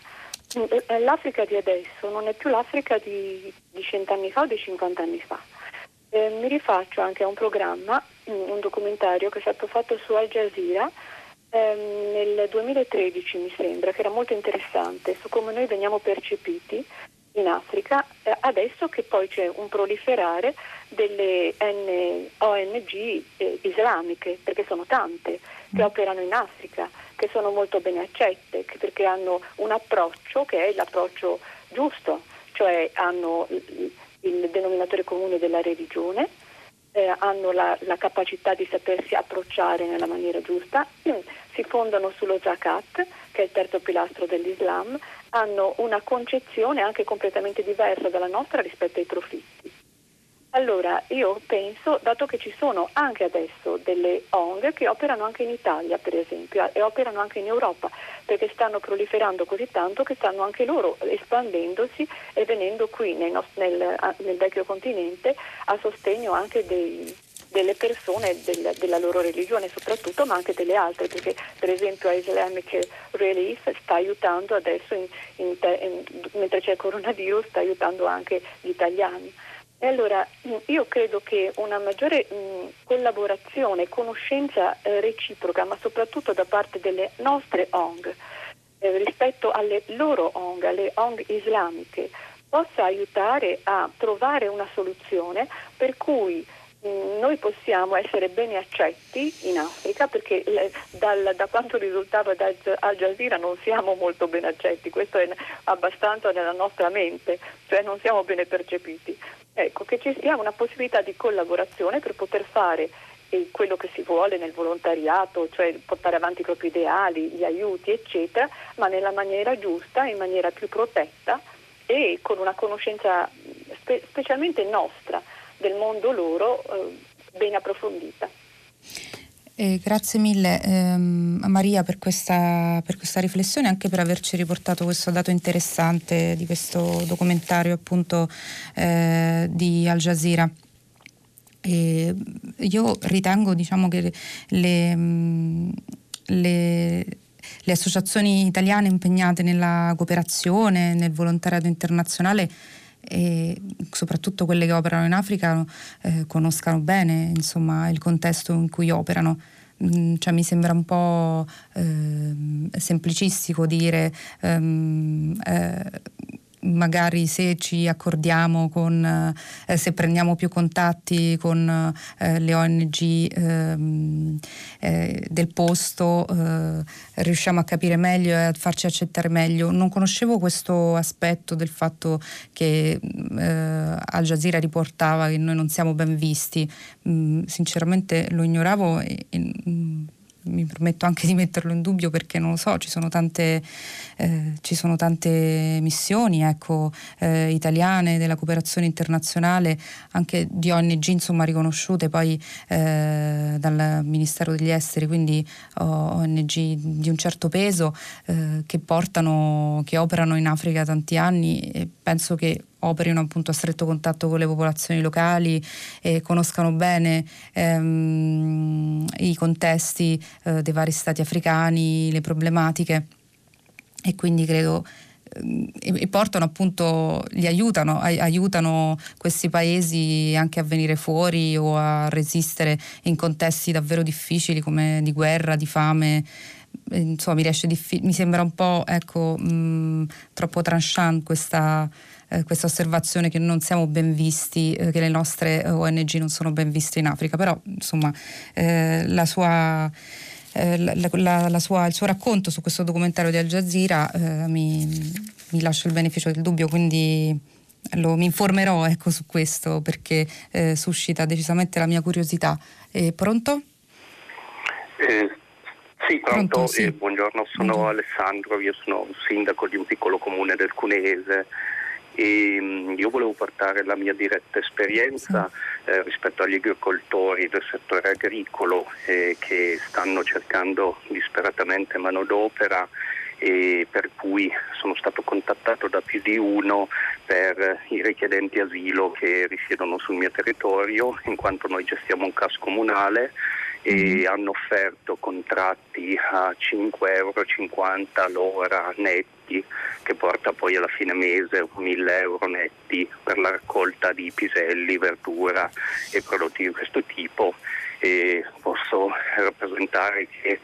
S8: Mm, eh, L'Africa di adesso non è più l'Africa di, di cent'anni fa o di 50 anni fa. Eh, mi rifaccio anche a un programma, mm, un documentario che è stato fatto su Al Jazeera ehm, nel 2013 mi sembra, che era molto interessante su come noi veniamo percepiti in Africa, eh, adesso che poi c'è un proliferare delle N- ONG eh, islamiche, perché sono tante, che mm. operano in Africa, che sono molto ben accette, che, perché hanno un approccio che è l'approccio giusto, cioè hanno il, il denominatore comune della religione, eh, hanno la, la, capacità di sapersi approcciare nella maniera giusta, si fondano sullo zakat, che è il terzo pilastro dell'Islam, hanno una concezione anche completamente diversa dalla nostra rispetto ai profitti. Allora, io penso, dato che ci sono anche adesso delle ONG che operano anche in Italia, per esempio, e operano anche in Europa, perché stanno proliferando così tanto che stanno anche loro espandendosi e venendo qui nel, nel, nel vecchio continente a sostegno anche dei, delle persone del, della loro religione soprattutto, ma anche delle altre, perché per esempio Islamic Relief sta aiutando adesso, in, in, in, mentre c'è il coronavirus, sta aiutando anche gli italiani. E allora io credo che una maggiore mh, collaborazione, conoscenza eh, reciproca, ma soprattutto da parte delle nostre ONG eh, rispetto alle loro ONG, alle ONG islamiche, possa aiutare a trovare una soluzione per cui noi possiamo essere bene accetti in Africa perché dal, da quanto risultava da Al Jazeera non siamo molto ben accetti, questo è abbastanza nella nostra mente, cioè non siamo bene percepiti. Ecco, che ci sia una possibilità di collaborazione per poter fare eh, quello che si vuole nel volontariato, cioè portare avanti i propri ideali, gli aiuti, eccetera, ma nella maniera giusta, in maniera più protetta e con una conoscenza spe- specialmente nostra del mondo loro eh, ben approfondita.
S2: Eh, grazie mille ehm, Maria per questa, per questa, riflessione e anche per averci riportato questo dato interessante di questo documentario appunto eh, di Al Jazeera. E io ritengo diciamo, che le, le, le associazioni italiane impegnate nella cooperazione, nel volontariato internazionale e soprattutto quelle che operano in Africa eh, conoscano bene insomma, il contesto in cui operano. Mm, cioè, mi sembra un po' eh, semplicistico dire ehm, eh, magari se ci accordiamo con, eh, se prendiamo più contatti con eh, le ONG ehm, eh, del posto, eh, riusciamo a capire meglio e a farci accettare meglio. Non conoscevo questo aspetto del fatto che eh, Al Jazeera riportava che noi non siamo ben visti. Mm, sinceramente lo ignoravo e, e mm, mi permetto anche di metterlo in dubbio perché non lo so, ci sono tante, eh, ci sono tante missioni ecco, eh, italiane della cooperazione internazionale, anche di ONG insomma, riconosciute poi eh, dal Ministero degli Esteri, quindi ONG di un certo peso eh, che portano, che operano in Africa tanti anni e penso che operino appunto a stretto contatto con le popolazioni locali e conoscano bene ehm, i contesti eh, dei vari stati africani, le problematiche e quindi credo ehm, e portano appunto, li aiutano, aiutano questi paesi anche a venire fuori o a resistere in contesti davvero difficili come di guerra, di fame. Insomma, mi, diffi- mi sembra un po' ecco, mh, troppo tranchant questa, eh, questa osservazione che non siamo ben visti, eh, che le nostre eh, ONG non sono ben viste in Africa, però insomma eh, la sua, eh, la, la, la sua, il suo racconto su questo documentario di Al Jazeera mi, mi, lascia il beneficio del dubbio, quindi lo, mi informerò ecco, su questo perché suscita decisamente la mia curiosità. pronto?
S9: Sì, pronto, pronto sì. Eh, buongiorno, sono buongiorno. Alessandro, io sono sindaco di un piccolo comune del Cunese e mm, io volevo portare la mia diretta esperienza eh, rispetto agli agricoltori del settore agricolo eh, che stanno cercando disperatamente manodopera e per cui sono stato contattato da più di uno per i richiedenti asilo che risiedono sul mio territorio in quanto noi gestiamo un CAS comunale e hanno offerto contratti a 5,50 euro l'ora netti che porta poi alla fine mese 1000 euro netti per la raccolta di piselli, verdura e prodotti di questo tipo. E posso rappresentare che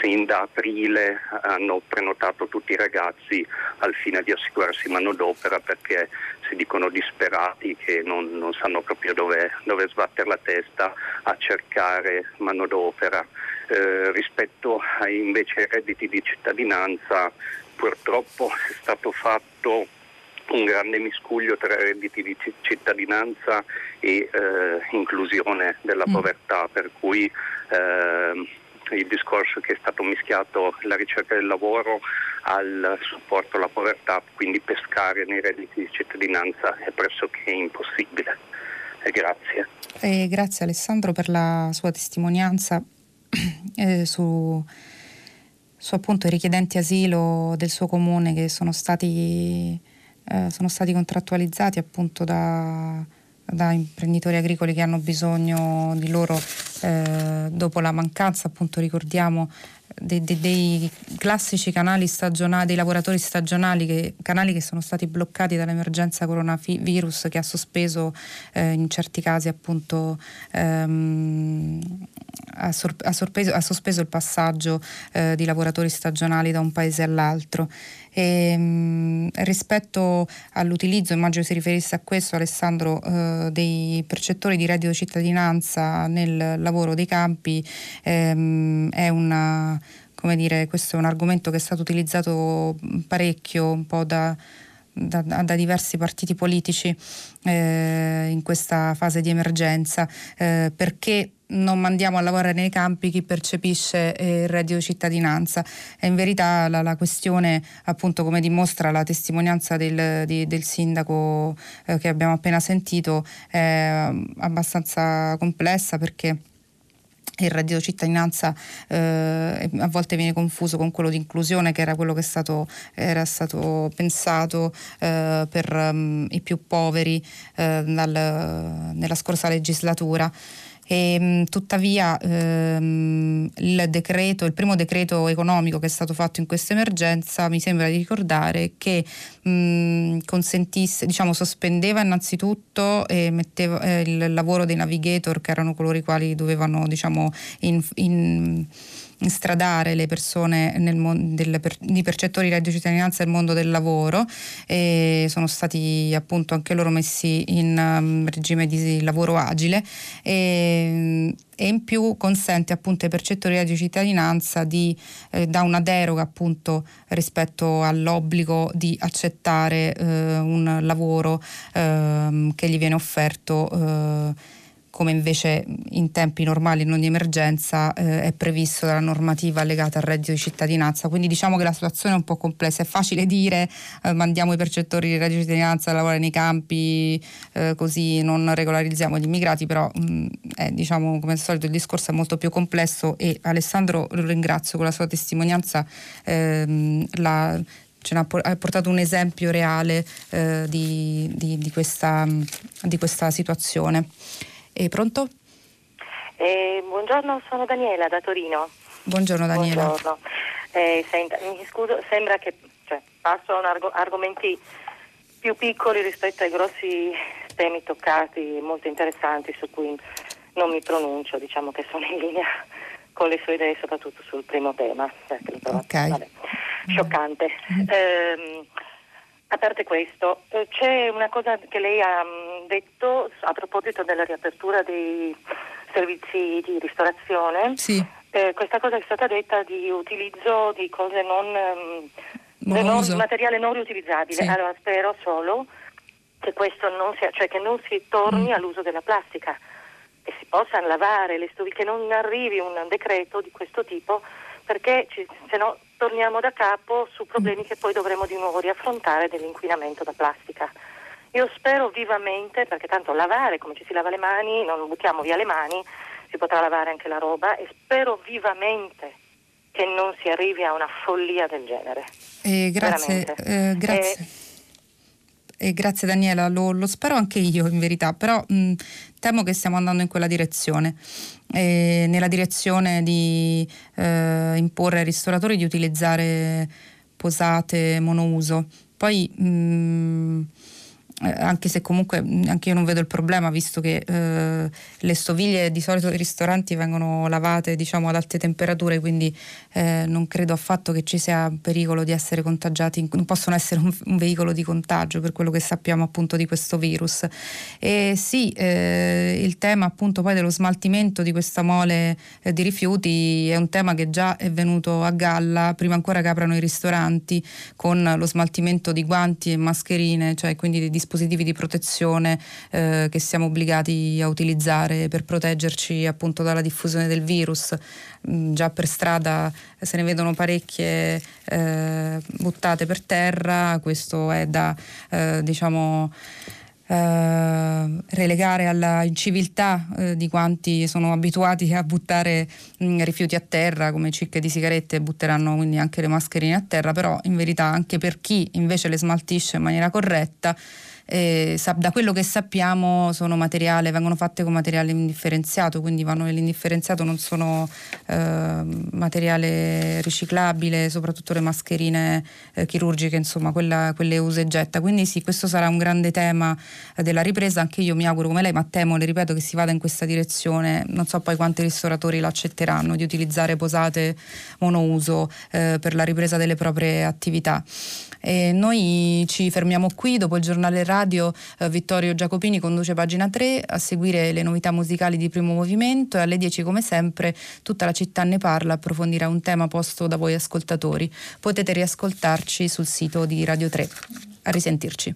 S9: sin da aprile hanno prenotato tutti i ragazzi al fine di assicurarsi manodopera perché si dicono disperati che non, non sanno proprio dove, dove sbattere la testa a cercare manodopera. Eh, rispetto ai invece redditi di cittadinanza purtroppo è stato fatto un grande miscuglio tra redditi di cittadinanza e eh, inclusione della mm. povertà, per cui eh, il discorso che è stato mischiato la ricerca del lavoro al supporto alla povertà, quindi pescare nei redditi di cittadinanza è pressoché impossibile. Grazie.
S2: E grazie Alessandro per la sua testimonianza eh, su, su appunto i richiedenti asilo del suo comune che sono stati, eh, sono stati contrattualizzati appunto da da imprenditori agricoli che hanno bisogno di loro eh, dopo la mancanza, appunto ricordiamo, dei, dei, dei classici canali stagionali, dei lavoratori stagionali, che, canali che sono stati bloccati dall'emergenza coronavirus che ha sospeso eh, in certi casi appunto ehm, ha, sor- ha, sorpeso, ha, sospeso il passaggio eh, di lavoratori stagionali da un paese all'altro. E, ehm, rispetto all'utilizzo, immagino si riferisse a questo Alessandro, eh, dei percettori di reddito cittadinanza nel lavoro dei campi, ehm, è una, come dire, questo è un argomento che è stato utilizzato parecchio, un po' da da, da, diversi partiti politici eh, in questa fase di emergenza, eh, perché non mandiamo a lavorare nei campi chi percepisce eh, il reddito di cittadinanza. E in verità la, la, questione, appunto, come dimostra la testimonianza del, di, del sindaco eh, che abbiamo appena sentito, è abbastanza complessa perché il reddito cittadinanza eh, a volte viene confuso con quello di inclusione che era quello che stato, era stato pensato eh, per um, i più poveri eh, dal, nella scorsa legislatura. E, ehm, tuttavia ehm, il decreto, il primo decreto economico che è stato fatto in questa emergenza mi sembra di ricordare che mh, consentisse, diciamo, sospendeva innanzitutto e metteva eh, il lavoro dei navigator che erano coloro i quali dovevano diciamo in, in stradare le persone mon- del, per- di percettori di reddito cittadinanza nel mondo del lavoro e sono stati appunto anche loro messi in um, regime di lavoro agile e, e, in più consente appunto ai percettori di reddito cittadinanza di eh, da una deroga appunto rispetto all'obbligo di accettare eh, un lavoro eh, che gli viene offerto eh, come invece in tempi normali non di emergenza eh, è previsto dalla normativa legata al reddito di cittadinanza. Quindi diciamo che la situazione è un po' complessa, è facile dire eh, mandiamo i percettori di reddito di cittadinanza a lavorare nei campi eh, così non regolarizziamo gli immigrati, però mh, è, diciamo come al solito il discorso è molto più complesso e Alessandro lo ringrazio con la sua testimonianza. Ehm, la, ce n'ha portato un esempio reale eh, di, di, di, questa, di questa situazione. E pronto?
S10: Eh, buongiorno, sono Daniela da Torino.
S2: Buongiorno Daniela.
S10: Buongiorno. Eh, senta, mi scuso, sembra che cioè, passo a arg- argomenti più piccoli rispetto ai grossi temi toccati, molto interessanti su cui non mi pronuncio, diciamo che sono in linea con le sue idee, soprattutto sul primo tema.
S2: Però, okay. vabbè,
S10: scioccante. Mm-hmm. Eh, a parte questo, eh, c'è una cosa che lei ha mm, detto a proposito della riapertura dei servizi di ristorazione.
S2: Sì.
S10: Eh, questa cosa è stata detta di utilizzo di cose non, mm, non materiale non riutilizzabile. Sì. Allora spero solo che questo non sia, cioè che non si torni mm. all'uso della plastica, che si possano lavare le stoviglie, che non arrivi un decreto di questo tipo perché ci, se no torniamo da capo su problemi che poi dovremo di nuovo riaffrontare dell'inquinamento da plastica. Io spero vivamente, perché tanto lavare come ci si lava le mani, non buttiamo via le mani, si potrà lavare anche la roba e spero vivamente che non si arrivi a una follia del genere.
S2: Eh, grazie. Eh, grazie. Eh, e grazie Daniela, lo, lo, spero anche io in verità, però mh, temo che stiamo andando in quella direzione, eh, nella direzione di eh, imporre ai ristoratori di utilizzare posate monouso. Poi mh, eh, anche se comunque mm, anche io non vedo il problema visto che eh, le stoviglie di solito dei ristoranti vengono lavate diciamo ad alte temperature quindi eh, non credo affatto che ci sia pericolo di essere contagiati non possono essere un, un, veicolo di contagio per quello che sappiamo appunto di questo virus. E sì eh, il tema appunto poi dello smaltimento di questa mole eh, di rifiuti è un tema che già è venuto a galla prima ancora che aprano i ristoranti con lo smaltimento di guanti e mascherine cioè quindi di dispositivi di protezione eh, che siamo obbligati a utilizzare per proteggerci appunto dalla diffusione del virus. Mm, già per strada se ne vedono parecchie eh, buttate per terra, questo è da eh, diciamo Uh, relegare alla inciviltà uh, di quanti sono abituati a buttare mh, mm, rifiuti a terra come cicche di sigarette butteranno quindi anche le mascherine a terra però in verità anche per chi invece le smaltisce in maniera corretta eh, da quello che sappiamo vengono fatte con materiale indifferenziato, quindi vanno nell'indifferenziato, non sono eh, materiale riciclabile, soprattutto le mascherine eh, chirurgiche, insomma, quella, quelle usa e getta. Quindi sì, questo sarà un grande tema della ripresa, anche io mi auguro come lei, ma temo, le ripeto, che si vada in questa direzione. Non so poi quanti ristoratori l'accetteranno di utilizzare posate monouso eh, per la ripresa delle proprie attività. E noi ci fermiamo qui dopo il giornale radio eh, Vittorio Giacopini conduce pagina 3, a seguire le novità musicali di primo movimento e alle 10 come sempre tutta la città ne parla, approfondirà un tema posto da voi ascoltatori. Potete riascoltarci sul sito di Radio 3. A risentirci.